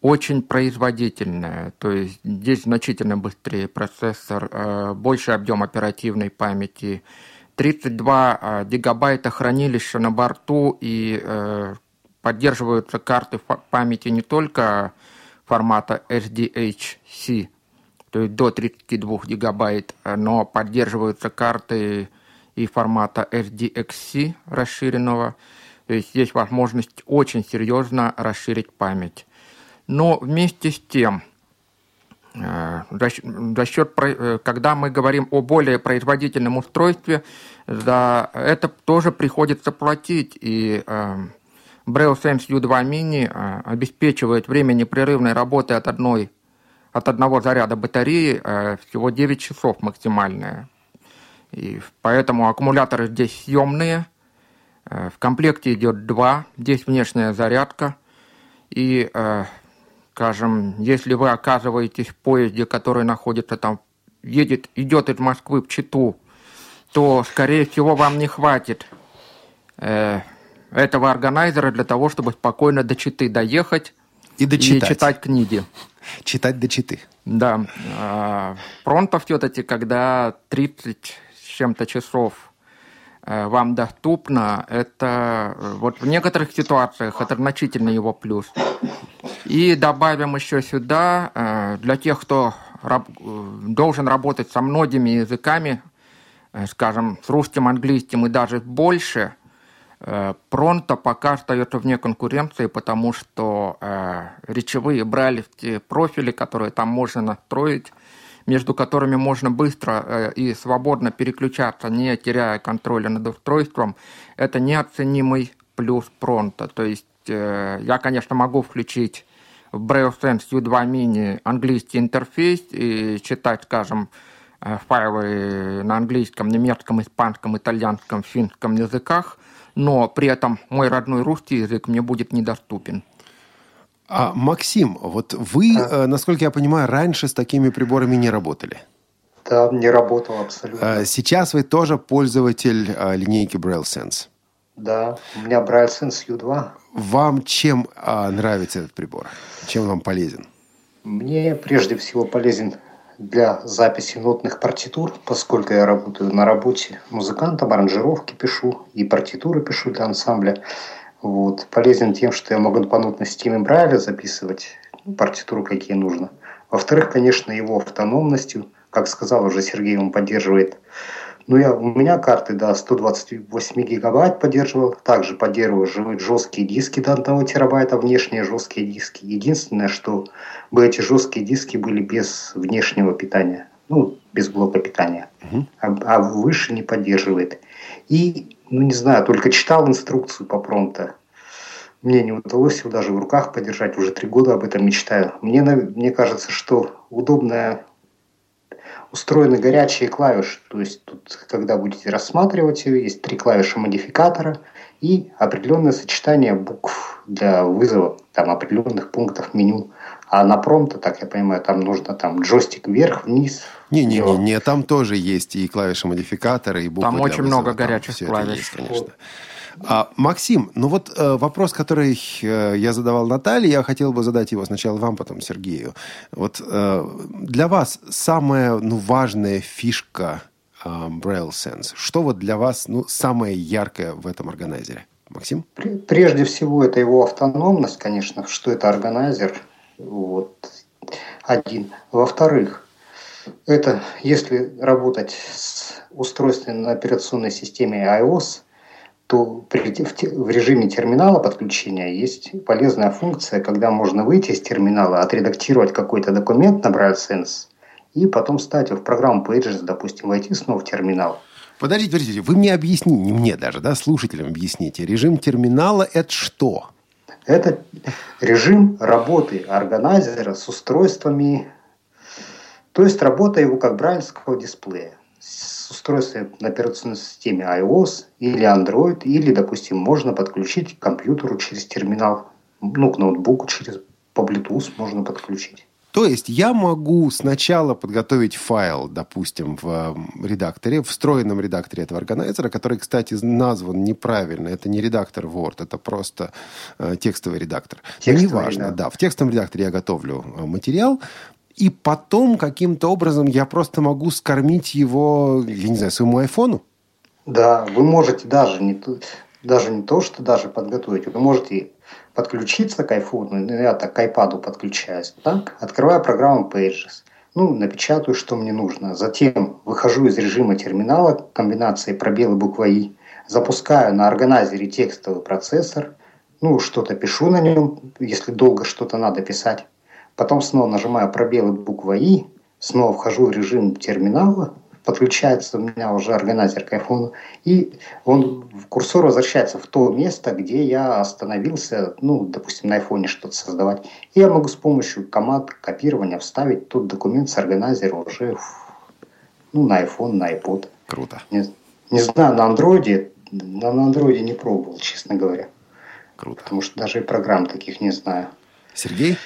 очень производительная, то есть здесь значительно быстрее процессор, э, больше объем оперативной памяти, 32 э, гигабайта хранилища на борту и поддерживаются карты памяти не только формата SDHC, то есть до 32 гигабайт, но поддерживаются карты и формата SDXC расширенного. То есть есть возможность очень серьезно расширить память. Но вместе с тем, э, за счет, э, когда мы говорим о более производительном устройстве, за это тоже приходится платить. И э, Braille Sense U2 Mini обеспечивает время непрерывной работы от, одной, от одного заряда батареи всего 9 часов максимальная. И поэтому аккумуляторы здесь съемные. В комплекте идет два. Здесь внешняя зарядка. И скажем, если вы оказываетесь в поезде, который находится там, едет, идет из Москвы в Читу, то, скорее всего, вам не хватит э, этого органайзера для того, чтобы спокойно до Читы доехать и, дочитать. и читать книги. Читать до Читы. Да. Э, Пронто все-таки, когда 30 с чем-то часов э, вам доступно, это э, вот в некоторых ситуациях это значительно его плюс. И добавим еще сюда, э, для тех, кто должен работать со многими языками, скажем, с русским, английским и даже больше, Пронто пока остается вне конкуренции, потому что речевые брайлевские профили, которые там можно настроить, между которыми можно быстро и свободно переключаться, не теряя контроля над устройством, это неоценимый плюс Пронто. То есть я, конечно, могу включить в Braille Sense U2 Mini английский интерфейс и читать, скажем, э, файлы на английском, немецком, испанском, итальянском, финском языках, но при этом мой родной русский язык мне будет недоступен. А, Максим, вот вы, а? насколько я понимаю, раньше с такими приборами не работали? Да, не работал абсолютно. А, сейчас вы тоже пользователь а, линейки Braille Sense? Да, у меня Braille Sense U2. Вам чем а, нравится этот прибор? Чем вам полезен? Мне прежде всего полезен для записи нотных партитур, поскольку я работаю на работе музыкантом, аранжировки пишу и партитуры пишу для ансамбля. Вот. Полезен тем, что я могу по нотной системе Брайля записывать партитуру, какие нужно. Во-вторых, конечно, его автономностью. Как сказал уже Сергей, он поддерживает ну, я, у меня карты до 128 гигабайт поддерживал. Также поддерживаю жесткие диски до 1 терабайта, внешние жесткие диски. Единственное, что бы эти жесткие диски были без внешнего питания. Ну, без блока питания. Угу. А, а выше не поддерживает. И, ну, не знаю, только читал инструкцию по промпту. Мне не удалось его даже в руках подержать. Уже три года об этом мечтаю. Мне, мне кажется, что удобная устроены горячие клавиши. То есть тут, когда будете рассматривать ее, есть три клавиши модификатора и определенное сочетание букв для вызова там, определенных пунктов меню. А на промпта, так я понимаю, там нужно там джойстик вверх, вниз. Не-не-не, не, там тоже есть и клавиши модификатора, и буквы Там очень вызова, много горячих клавиш. Есть, конечно. Вот. А, Максим, ну вот э, вопрос, который э, я задавал Наталье, я хотел бы задать его сначала вам, потом Сергею. Вот э, для вас самая ну, важная фишка э, Braille Sense, что вот для вас ну, самое яркое в этом органайзере? Максим? Прежде всего, это его автономность, конечно, что это органайзер. Вот, один. Во-вторых, это если работать с устройством на операционной системе iOS – то в режиме терминала подключения есть полезная функция, когда можно выйти из терминала, отредактировать какой-то документ на BrightSense и потом вставить его в программу Pages, допустим, войти снова в терминал. Подождите, подождите, вы мне объясните, не мне даже, да, слушателям объясните. Режим терминала – это что? Это режим работы органайзера с устройствами, то есть работа его как брайльского дисплея с устройством на операционной системе iOS или Android, или, допустим, можно подключить к компьютеру через терминал, ну, к ноутбуку через по Bluetooth можно подключить. То есть я могу сначала подготовить файл, допустим, в редакторе, в встроенном редакторе этого органайзера, который, кстати, назван неправильно. Это не редактор Word, это просто э, текстовый редактор. Текстовый, Но неважно, да. да. В текстовом редакторе я готовлю э, материал, и потом каким-то образом я просто могу скормить его, я не знаю, своему айфону? Да, вы можете даже не, даже не то, что даже подготовить, вы можете подключиться к айфону, ну, я так к айпаду подключаюсь, так, открываю программу Pages, ну, напечатаю, что мне нужно. Затем выхожу из режима терминала, комбинации пробелы буква И, запускаю на органайзере текстовый процессор, ну, что-то пишу на нем, если долго что-то надо писать. Потом снова нажимаю пробел и буква И, снова вхожу в режим терминала, подключается у меня уже органайзер к iPhone, и он, курсор возвращается в то место, где я остановился, ну, допустим, на iPhone что-то создавать. И я могу с помощью команд копирования вставить тот документ с органайзера уже ну, на iPhone, на iPod. Круто. Не, не знаю, на андроиде, на, на андроиде не пробовал, честно говоря. Круто. Потому что даже и программ таких не знаю. Сергей?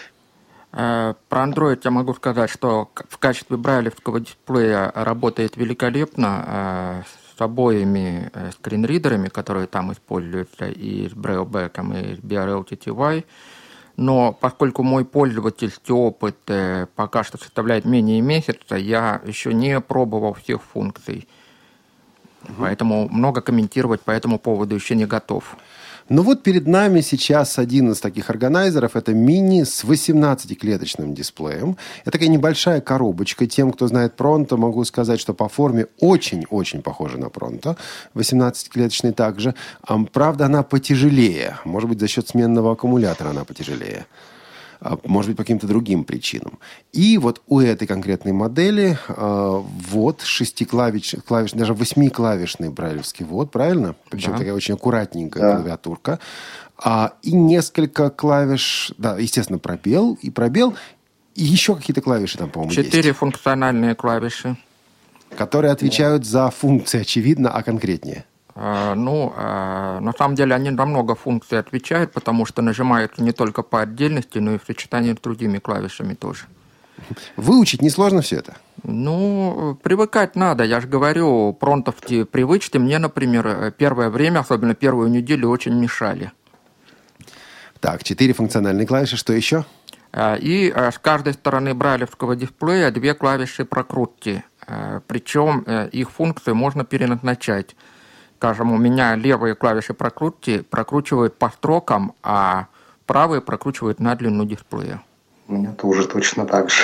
Э, про Android я могу сказать, что в качестве брайлевского дисплея работает великолепно э, с обоими э, скринридерами, которые там используются, и с Brailleback, и с BRL Но поскольку мой пользовательский опыт пока что составляет менее месяца, я еще не пробовал всех функций. Угу. Поэтому много комментировать по этому поводу еще не готов. Ну вот перед нами сейчас один из таких органайзеров. Это мини с 18-клеточным дисплеем. Это такая небольшая коробочка. Тем, кто знает Пронто, могу сказать, что по форме очень-очень похожа на Пронто. 18-клеточный также. Правда, она потяжелее. Может быть, за счет сменного аккумулятора она потяжелее. А, может быть, по каким-то другим причинам. И вот у этой конкретной модели э, вот шестиклавиш, клавиш, даже восьмиклавишный брайлевский вот, правильно? Причем да. такая очень аккуратненькая да. клавиатурка. А, и несколько клавиш, да, естественно, пробел и пробел, и еще какие-то клавиши там, по-моему, Четыре есть. функциональные клавиши. Которые отвечают за функции, очевидно, а конкретнее. А, ну, а, на самом деле они на много функций отвечают, потому что нажимаются не только по отдельности, но и в сочетании с другими клавишами тоже. Выучить несложно все это? Ну, привыкать надо. Я же говорю, пронтовки привычки мне, например, первое время, особенно первую неделю, очень мешали. Так, четыре функциональные клавиши. Что еще? Э, и с каждой стороны брайлевского дисплея две клавиши прокрутки. Причем их функции можно переназначать. Скажем, у меня левые клавиши прокрутки прокручивают по строкам, а правые прокручивают на длину дисплея. У меня тоже точно так же.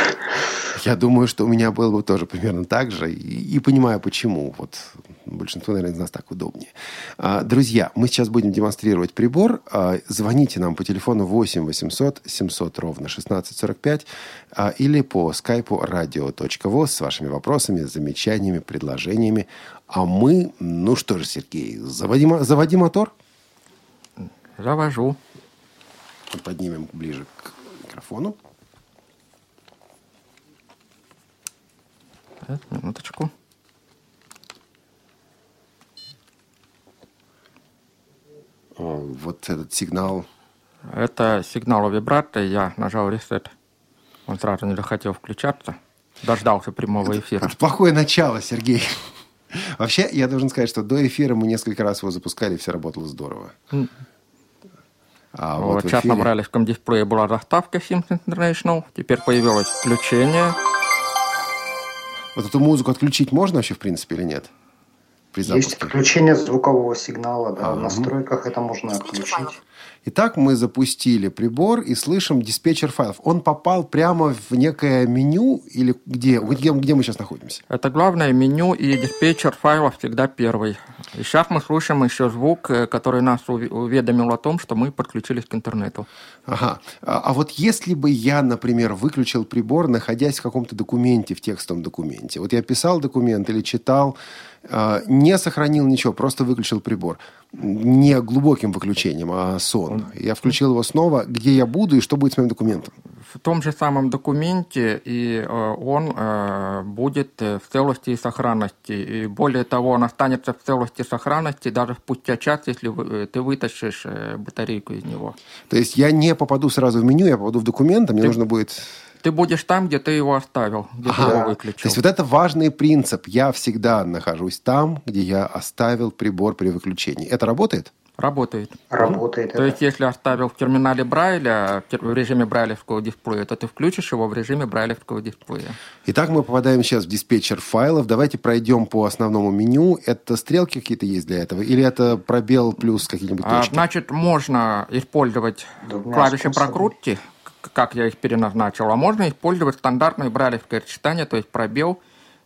Я думаю, что у меня было бы тоже примерно так же. И, и понимаю, почему. Вот большинству, наверное, из нас так удобнее. А, друзья, мы сейчас будем демонстрировать прибор. А, звоните нам по телефону 8 800 700 ровно 1645 а, или по скайпу radio.voz с вашими вопросами, замечаниями, предложениями. А мы, ну что же, Сергей, заводи, заводи мотор. Завожу. Поднимем ближе к микрофону. Так, минуточку. Вот этот сигнал. Это сигнал вибрато. Я нажал ресет. Он сразу не захотел включаться. Дождался прямого эфира. Это, это плохое начало, Сергей. Вообще, я должен сказать, что до эфира мы несколько раз его запускали, и все работало здорово. А вот, вот сейчас эфире... на брайлевском дисплее была заставка Sims International. Теперь появилось включение. Вот эту музыку отключить можно вообще, в принципе, или нет? При Есть включение звукового сигнала, да. А, в настройках это можно отключить. Итак, мы запустили прибор и слышим диспетчер файлов. Он попал прямо в некое меню или где? Где, где мы сейчас находимся? Это главное меню и диспетчер файлов всегда первый. И сейчас мы слушаем еще звук, э, который нас уведомил о том, что мы подключились к интернету. Ага. А, а вот если бы я, например, выключил прибор, находясь в каком-то документе, в текстовом документе, вот я писал документ или читал, не сохранил ничего, просто выключил прибор. Не глубоким выключением, а сон. Я включил его снова. Где я буду и что будет с моим документом? В том же самом документе, и э, он э, будет в целости и сохранности. И более того, он останется в целости и сохранности даже спустя час, если э, ты вытащишь батарейку из него. То есть я не попаду сразу в меню, я попаду в документ, а мне ты... нужно будет ты будешь там, где ты его оставил, где ага. ты его выключил. То есть вот это важный принцип. Я всегда нахожусь там, где я оставил прибор при выключении. Это работает? Работает. Работает. То есть, если оставил в терминале Брайля, в режиме брайлевского дисплея, то ты включишь его в режиме брайлевского дисплея. Итак, мы попадаем сейчас в диспетчер файлов. Давайте пройдем по основному меню. Это стрелки какие-то есть для этого? Или это пробел плюс какие-нибудь а, точки? А, значит, можно использовать Двумя клавиши способами. прокрутки, как я их переназначил, а можно использовать стандартное брайлевское сочетание, то есть пробел,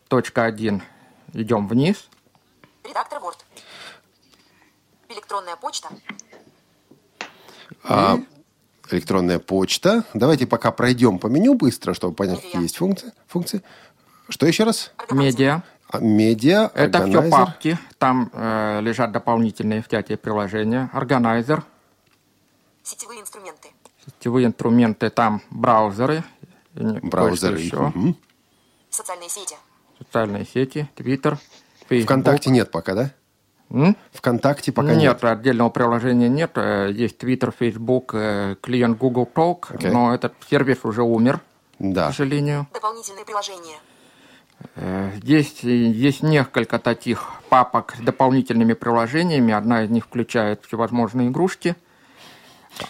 точка 1, идем вниз. Редактор Word. Электронная почта. А, электронная почта. Давайте пока пройдем по меню быстро, чтобы понять, Медиа. какие есть функции. функции. Что еще раз? Медиа. А, медиа, Это органайзер. все папки. Там э, лежат дополнительные взятия приложения. Органайзер. Сетевые инструменты. Сетевые инструменты, там браузеры. Браузеры. Еще. Угу. Социальные сети. Социальные сети, Твиттер, Facebook. Вконтакте нет пока, да? М? Вконтакте пока нет. Нет, отдельного приложения нет. Э, есть Твиттер, Facebook, э, клиент Google Talk, okay. но этот сервис уже умер, да. к сожалению. Дополнительные приложения. Э, здесь есть несколько таких папок с дополнительными приложениями. Одна из них включает всевозможные игрушки –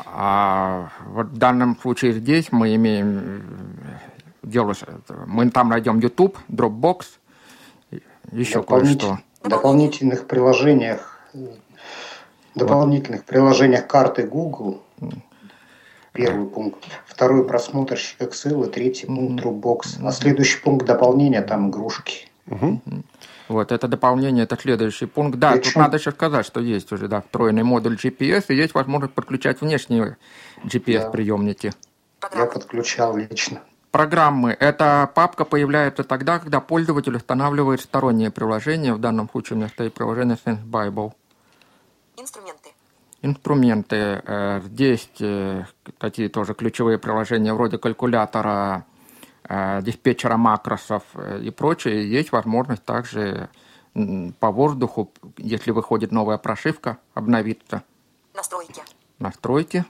а вот в данном случае здесь мы имеем дело, мы там найдем YouTube, Dropbox, еще Дополнит... кое-что. В дополнительных приложениях, дополнительных вот. приложениях карты Google, первый пункт, второй просмотрщик Excel и третий пункт Dropbox. На следующий пункт дополнения там игрушки. Угу. Вот, это дополнение, это следующий пункт. Да, Причем... тут надо еще сказать, что есть уже, да, встроенный модуль GPS, и есть возможность подключать внешние GPS-приемники. Я подключал лично. Программы. Эта папка появляется тогда, когда пользователь устанавливает сторонние приложения. В данном случае у меня стоит приложение Sense Bible. Инструменты. Инструменты. Э, здесь э, такие тоже ключевые приложения вроде калькулятора, Э, диспетчера макросов э, и прочее, есть возможность также по воздуху, если выходит новая прошивка, обновиться. Настройки. Настройки.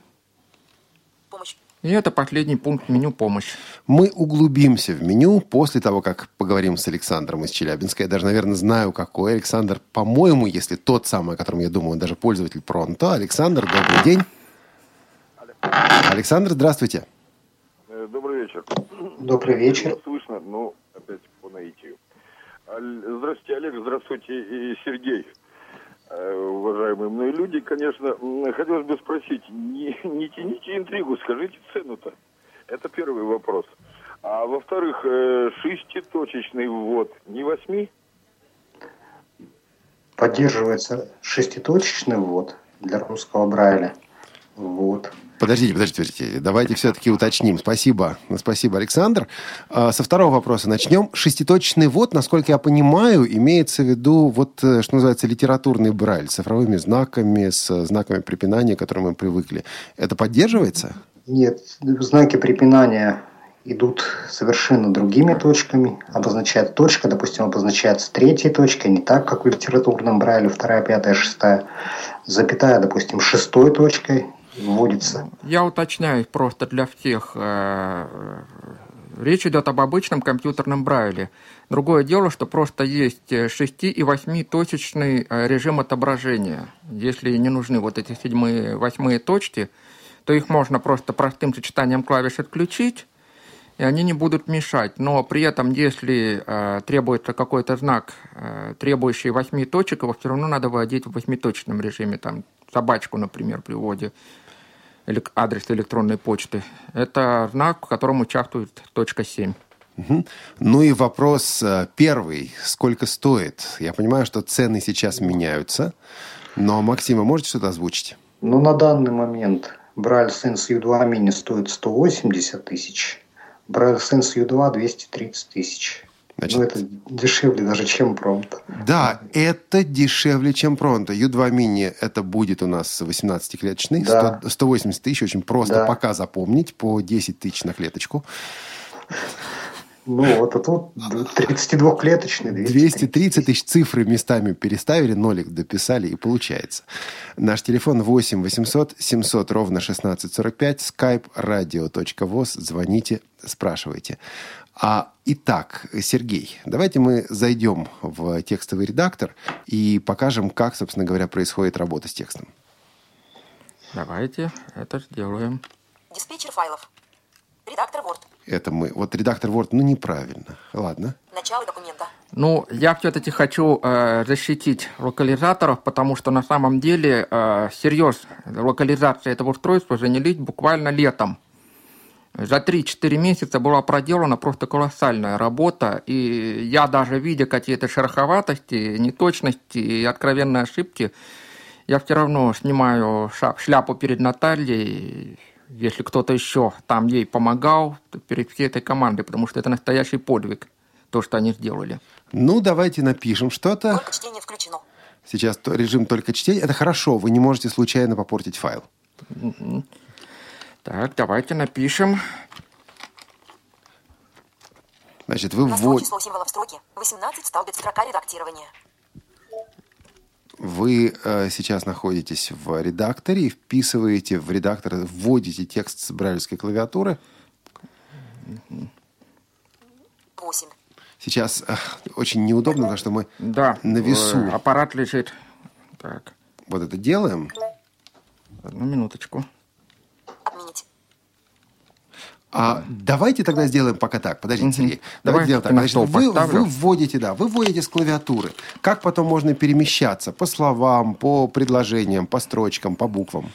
Помощь. И это последний пункт меню «Помощь». Мы углубимся в меню после того, как поговорим с Александром из Челябинска. Я даже, наверное, знаю, какой. Александр, по-моему, если тот самый, о котором я думаю, даже пользователь Пронто. Александр, добрый день. Александр, здравствуйте. Добрый вечер. Добрый вечер. Слышно, ну, опять по наитию. Здравствуйте, Олег, здравствуйте, и Сергей. Э, уважаемые мной люди, конечно, хотелось бы спросить, не, не тяните интригу, скажите цену-то. Это первый вопрос. А во-вторых, э, шеститочечный ввод, не восьми? Поддерживается шеститочечный ввод для русского Брайля. Вот. Подождите, подождите, подождите. Давайте все-таки уточним. Спасибо. Спасибо, Александр. А, со второго вопроса начнем. Шеститочечный ввод, насколько я понимаю, имеется в виду, вот, э, что называется, литературный брайль с цифровыми знаками, с знаками препинания, к которым мы привыкли. Это поддерживается? Нет, знаки препинания идут совершенно другими точками. Обозначает точка, допустим, обозначается третьей точкой, не так, как в литературном брайле, вторая, пятая, шестая. Запятая, допустим, шестой точкой вводится. Я уточняю просто для всех. Э, речь идет об обычном компьютерном брайле. Другое дело, что просто есть 6 и 8 точечный э, режим отображения. Если не нужны вот эти седьмые, восьмые точки, то их можно просто простым сочетанием клавиш отключить, и они не будут мешать. Но при этом, если э, требуется какой-то знак, э, требующий восьми точек, его все равно надо вводить в восьмиточном режиме. Там собачку, например, при вводе адрес электронной почты. Это знак, в котором участвует точка 7. Угу. Ну и вопрос э, первый. Сколько стоит? Я понимаю, что цены сейчас меняются. Но, Максима, можете что-то озвучить? Ну, на данный момент Braille Sense U2 Mini стоит 180 тысяч. Braille Sense U2 230 тысяч. Значит, ну, это дешевле даже, чем Пронто. Да, это дешевле, чем Пронто. U2 Mini это будет у нас 18-клеточный. Да. 100, 180 тысяч, очень просто да. пока запомнить, по 10 тысяч на клеточку. Ну, вот а тут 32-клеточный. 230 тысяч цифры местами переставили, нолик дописали, и получается. Наш телефон 8 800 700 ровно 1645, skype radio.voz. Звоните, спрашивайте. А, итак, Сергей, давайте мы зайдем в текстовый редактор и покажем, как, собственно говоря, происходит работа с текстом. Давайте это сделаем. Диспетчер файлов. Редактор Word. Это мы. Вот редактор Word, ну неправильно. Ладно. Начало документа. Ну, я все-таки хочу э, защитить локализаторов, потому что на самом деле э, серьез локализация этого устройства занялись буквально летом. За 3-4 месяца была проделана просто колоссальная работа, и я даже видя какие-то шероховатости, неточности и откровенные ошибки, я все равно снимаю шляпу перед Натальей, если кто-то еще там ей помогал, перед всей этой командой, потому что это настоящий подвиг, то, что они сделали. Ну, давайте напишем что-то. Только чтение включено. Сейчас режим только чтения. Это хорошо, вы не можете случайно попортить файл. Mm-hmm. Так, давайте напишем. Значит, вы вводите... число символов строки. 18 столбец строка редактирования. Вы э, сейчас находитесь в редакторе и вписываете в редактор, вводите текст с брайлевской клавиатуры. 8. Сейчас э, очень неудобно, потому что мы да, на весу. Э, аппарат лежит. Так. Вот это делаем. Одну минуточку. А давайте тогда сделаем пока так. Подождите, угу. Сергей. Давайте сделаем так. Значит, вы, вы вводите, да, вы вводите с клавиатуры. Как потом можно перемещаться? По словам, по предложениям, по строчкам, по буквам?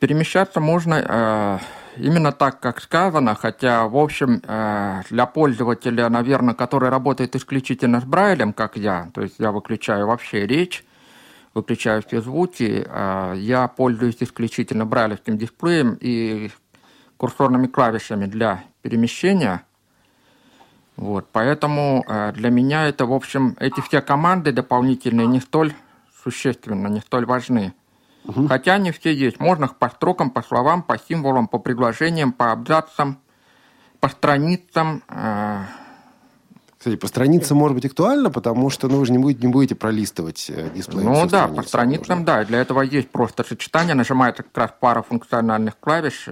Перемещаться можно э, именно так, как сказано, хотя, в общем, э, для пользователя, наверное, который работает исключительно с Брайлем, как я, то есть я выключаю вообще речь, выключаю все звуки, э, я пользуюсь исключительно брайлевским дисплеем и курсорными клавишами для перемещения. Вот, поэтому э, для меня это, в общем, эти все команды дополнительные не столь существенны, не столь важны. Угу. Хотя они все есть. Можно их по строкам, по словам, по символам, по предложениям, по абзацам, по страницам. Э, кстати, по страницам может быть актуально, потому что ну, вы же не будете, не будете пролистывать э, дисплей. Ну да, страницу. по страницам, нужно. да. Для этого есть просто сочетание. Нажимается как раз пара функциональных клавиш.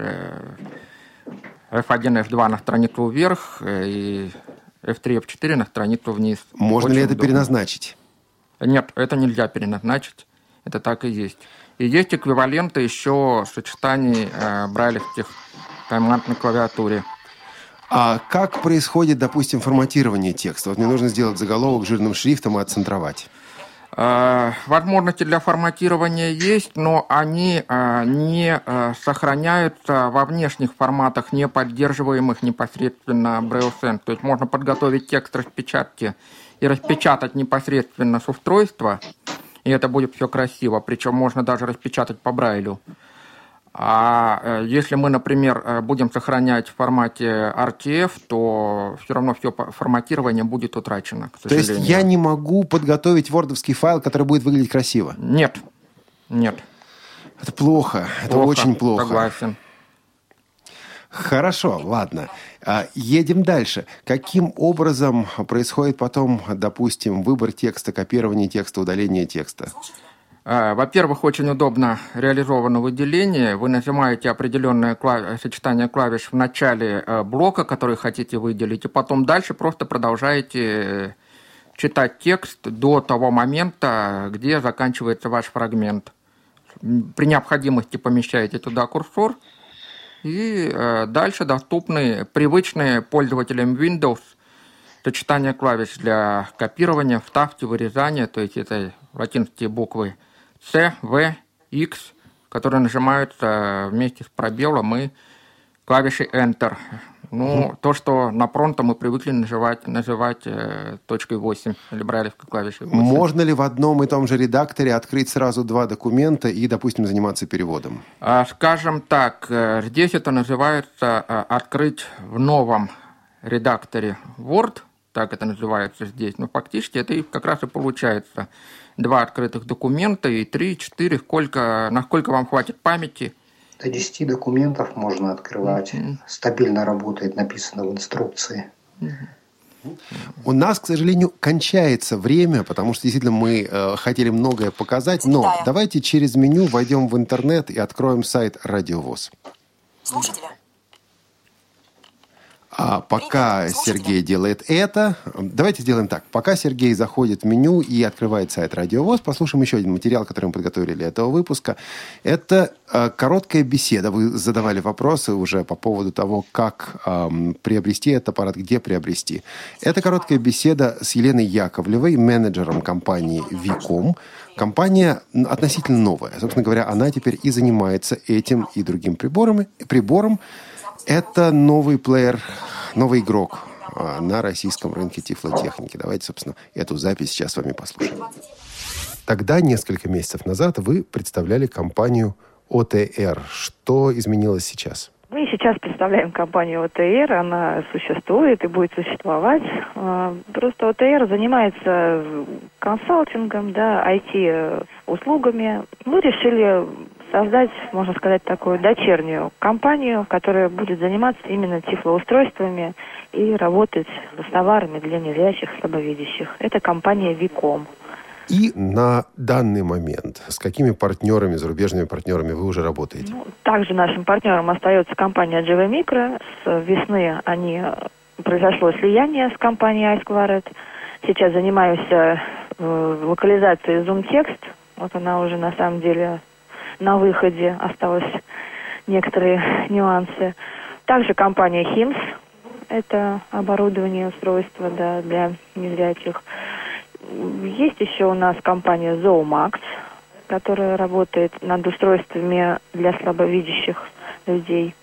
F1, F2 на страницу вверх э, и F3, F4 на страницу вниз. Можно Очень ли это удобно. переназначить? Нет, это нельзя переназначить. Это так и есть. И есть эквиваленты еще сочетаний э, брайлевских команд на клавиатуре. А как происходит, допустим, форматирование текста? Вот мне нужно сделать заголовок жирным шрифтом и отцентровать. Э, Возможности для форматирования есть, но они э, не э, сохраняются во внешних форматах, не поддерживаемых непосредственно Braille Sense. То есть можно подготовить текст распечатки и распечатать непосредственно с устройства, и это будет все красиво. Причем можно даже распечатать по Брайлю. А э, если мы, например, э, будем сохранять в формате RTF, то все равно все форматирование будет утрачено, к То есть я не могу подготовить вордовский файл, который будет выглядеть красиво? Нет, нет. Это плохо, это Плохо, очень плохо. Согласен. Хорошо, ладно. А, Едем дальше. Каким образом происходит потом, допустим, выбор текста, копирование текста, удаление текста? Э, Во-первых, очень удобно реализовано выделение. Вы нажимаете определенное клав- сочетание клавиш в начале э, блока, который хотите выделить, и потом дальше просто продолжаете э, читать текст до того момента, где заканчивается ваш фрагмент. При необходимости помещаете туда курсор, и э, дальше доступны привычные пользователям Windows сочетание клавиш для копирования, вставки, вырезания, то есть это латинские буквы C, V, X, которые нажимаются вместе с пробелом и клавишей Enter. Ну, то, что на пронто мы привыкли называть, называть э, точкой 8 или брайлевской клавишей 8. Можно ли в одном и том же редакторе открыть сразу два документа и, допустим, заниматься переводом? А, Скажем так, э, здесь это называется э, открыть в новом редакторе Word, так это называется здесь, но фактически это и как раз и получается. Два открытых документа и три, четыре, сколько, насколько вам хватит памяти. До 10 документов можно открывать. Стабильно работает, написано в инструкции. У нас, к сожалению, кончается время, потому что действительно мы э, хотели многое показать, но давайте через меню войдем в интернет и откроем сайт Радиовоз. Слушателя. А пока Сергей делает это, давайте сделаем так. Пока Сергей заходит в меню и открывает сайт Радиовоз, послушаем еще один материал, который мы подготовили для этого выпуска. Это э, короткая беседа. Вы задавали вопросы уже по поводу того, как эм, приобрести этот аппарат, где приобрести. Это короткая беседа с Еленой Яковлевой, менеджером компании Виком. Компания относительно новая. Собственно говоря, она теперь и занимается этим и другим приборами, прибором. Это новый плеер, новый игрок а, на российском рынке тифлотехники. Давайте, собственно, эту запись сейчас с вами послушаем. Тогда, несколько месяцев назад, вы представляли компанию ОТР. Что изменилось сейчас? Мы сейчас представляем компанию ОТР, она существует и будет существовать. А, Просто ОТР занимается консалтингом, да, IT-услугами. Мы решили создать, можно сказать, такую дочернюю компанию, которая будет заниматься именно тифлоустройствами и работать с товарами для незрячих, слабовидящих. Это компания Виком. И на данный момент с какими партнерами, зарубежными партнерами вы уже работаете? Также нашим партнером остается компания GV Micro. С весны они произошло слияние с компанией iSquared. Сейчас занимаюсь э, локализацией Zoom Text. Вот она уже на самом деле на выходе. Осталось некоторые нюансы. Также компания HIMS. Это оборудование, устройство да, для незрячих. Есть еще у нас компания Zoomax, которая работает над устройствами для слабовидящих людей.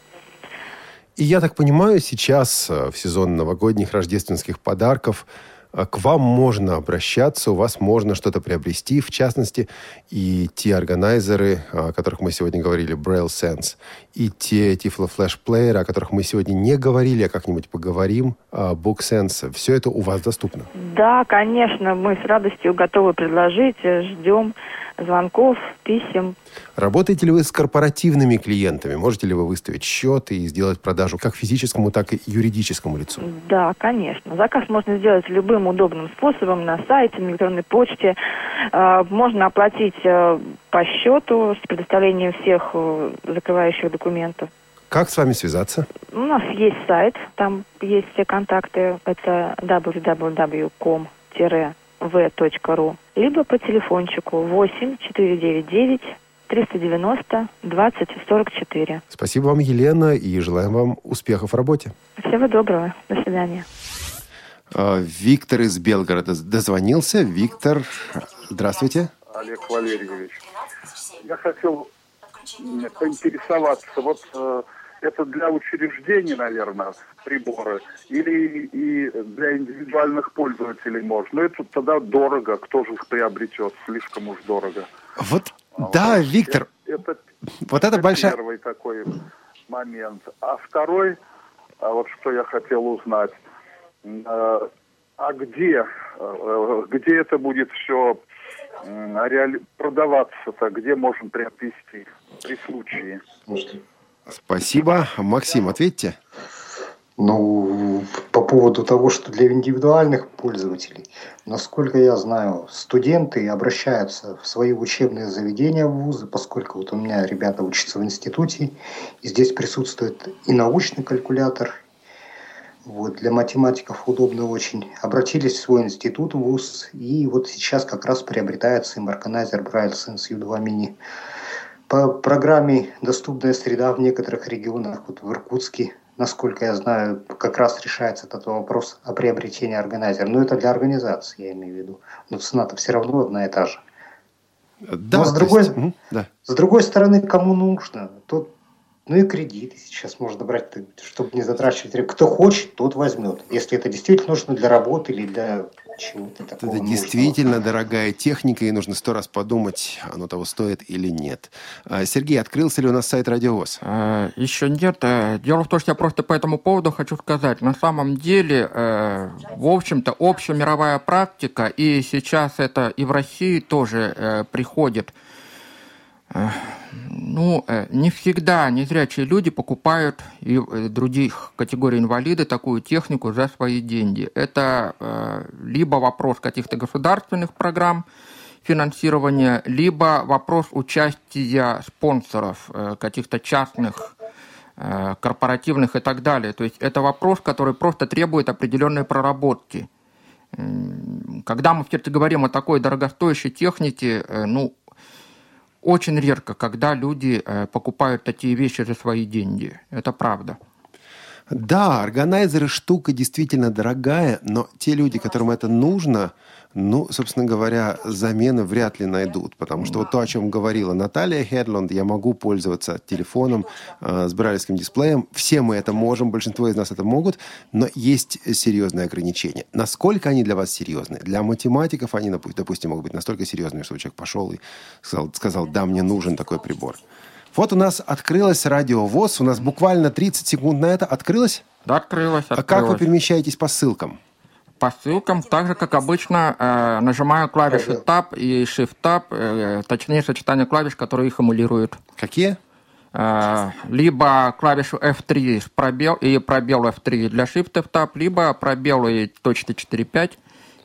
И я так понимаю, сейчас э, в сезон новогодних рождественских подарков к вам можно обращаться, у вас можно что-то приобрести, в частности, и те органайзеры, о которых мы сегодня говорили, Braille Sense, и те Tiflo Flash плееры, о которых мы сегодня не говорили, а как-нибудь поговорим, а, Book Sense, все это у вас доступно. Да, конечно, мы с радостью готовы предложить. э, Ждем звонков, писем. Работаете ли вы с корпоративными клиентами? Можете ли вы выставить счет и сделать продажу как физическому, так и юридическому лицу? Да, конечно. Заказ можно сделать любым удобным способом на сайте, на электронной почте. Э, Можно оплатить э, по счету с предоставлением всех э, закрывающих документов. Как с вами связаться? У нас есть сайт, там есть все контакты. Это www.com-v.ru либо по телефончику 8 499 390 20 44. Спасибо вам, Елена, и желаем вам успехов в работе. Всего доброго. До свидания. А, Виктор из Белгорода дозвонился. Виктор, здравствуйте. Олег Валерьевич. Я хотел м, поинтересоваться, вот э, это для учреждений, наверное, приборы, или и для индивидуальных пользователей можно. Но это тогда дорого, кто же их приобретет, слишком уж дорого. Вот, да, Виктор, Это, вот это большая... первый такой момент. А второй, а вот что я хотел узнать, э, а где, э, где это будет все продаваться-то, где можно приобрести при случае? Спасибо. Максим, ответьте. Ну, по поводу того, что для индивидуальных пользователей, насколько я знаю, студенты обращаются в свои учебные заведения в вузы, поскольку вот у меня ребята учатся в институте, и здесь присутствует и научный калькулятор, вот, для математиков удобно очень. Обратились в свой институт, в ВУЗ, и вот сейчас как раз приобретается им органайзер Braille Sense U2 Mini. По программе «Доступная среда» в некоторых регионах, вот в Иркутске, насколько я знаю, как раз решается этот вопрос о приобретении органайзера. Но это для организации, я имею в виду. Но цена-то все равно одна и та же. Да, Но с другой, есть, мгм, да. с другой стороны, кому нужно, тот ну и кредиты сейчас можно брать, чтобы не затрачивать. Кто хочет, тот возьмет. Если это действительно нужно для работы или для чего-то такого. Это нужного. действительно дорогая техника, и нужно сто раз подумать, оно того стоит или нет. А, Сергей, открылся ли у нас сайт Радиовоз? Э, Еще нет. Э, Дело в том, что я просто по этому поводу хочу сказать. На самом деле, э, в общем-то, общая мировая практика, и сейчас это и в России тоже э, приходит. Ну, э, не всегда незрячие люди покупают и э, других категорий инвалиды такую технику за свои деньги. Это э, либо вопрос каких-то государственных программ, финансирования, либо вопрос участия спонсоров, э, каких-то частных, э, корпоративных и так далее. То есть это вопрос, который просто требует определенной проработки. Когда мы все-таки говорим о такой дорогостоящей технике, э, ну, очень редко, когда люди э, покупают такие вещи за свои деньги. Это правда. Да, органайзеры штука действительно дорогая, но те люди, которым это нужно, ну, собственно говоря, замены вряд ли найдут. Потому что вот то, о чем говорила Наталья Хедланд, я могу пользоваться телефоном э, с брайлевским дисплеем. Все мы это можем, большинство из нас это могут, но есть серьезные ограничения. Насколько они для вас серьезны? Для математиков они, допу- допустим, могут быть настолько серьезными, что человек пошел и сказал, сказал да, мне нужен такой прибор. Вот у нас открылось радиовоз. У нас буквально 30 секунд на это. Открылось? Да, открылось, А как вы открылось. перемещаетесь по ссылкам? По ссылкам, так же, как обычно, э, нажимаю клавиши Tab и Shift-Tab, э, точнее, сочетание клавиш, которые их эмулируют. Какие? Э, либо клавишу F3 с пробел, и пробел F3 для Shift-Tab, либо пробел и точки 4.5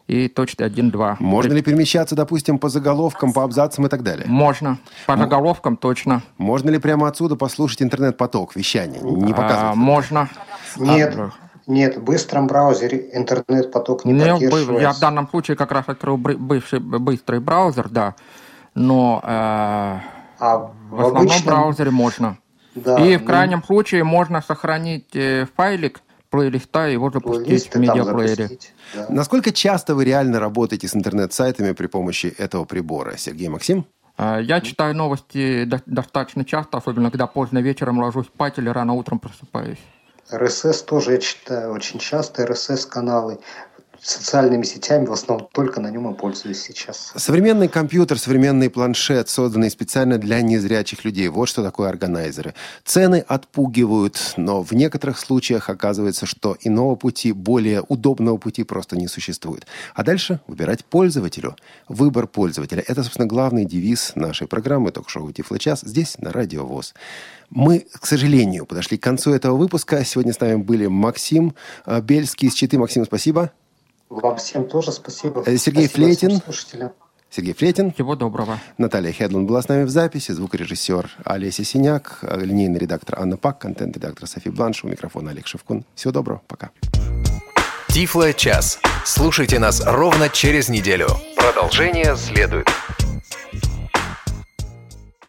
и точки 1.2. Можно ли перемещаться, допустим, по заголовкам, по абзацам и так далее? Можно. По заголовкам точно. Можно ли прямо отсюда послушать интернет-поток, вещание? Не А, показывать? можно. Нет, нет, в быстром браузере интернет-поток не Не, бы- поддерживается. я в данном случае как раз открыл бывший быстрый браузер, да. Но э, А в основном обычном- браузере можно. Да, и в ну- крайнем случае можно сохранить э, файлик плейлиста и его запустить в медиаплеере. да. Насколько часто вы реально работаете с интернет-сайтами при помощи этого прибора? Сергей Максим? Э, Я читаю новости до- достаточно часто, особенно когда поздно вечером ложусь спать или рано утром просыпаюсь. РСС тоже я читаю очень часто, РСС-каналы. Социальными сетями в основном только на нем и пользуюсь сейчас. Современный компьютер, современный планшет, созданный специально для незрячих людей. Вот что такое органайзеры. Цены отпугивают, но в некоторых случаях оказывается, что иного пути, более удобного пути просто не существует. А дальше выбирать пользователю. Выбор пользователя – это, собственно, главный девиз нашей программы «Ток-шоу Тифло час» здесь, на Радио ВОЗ. Мы, к сожалению, подошли к концу этого выпуска. Сегодня с нами были Максим э, Бельский из Читы. Максим, спасибо. Вам всем тоже спасибо. Э, Сергей Спасибо Флейтин. всем слушателям. Сергей Флетин. Всего доброго. Наталья Хедланд была с нами в записи, звукорежиссер Олеся Синяк, э, линейный редактор Анна Пак, контент-редактор Софи Бланш, у микрофона Олег Шевкун. Всего доброго, пока. Тифло час. Слушайте нас ровно через неделю. Продолжение следует.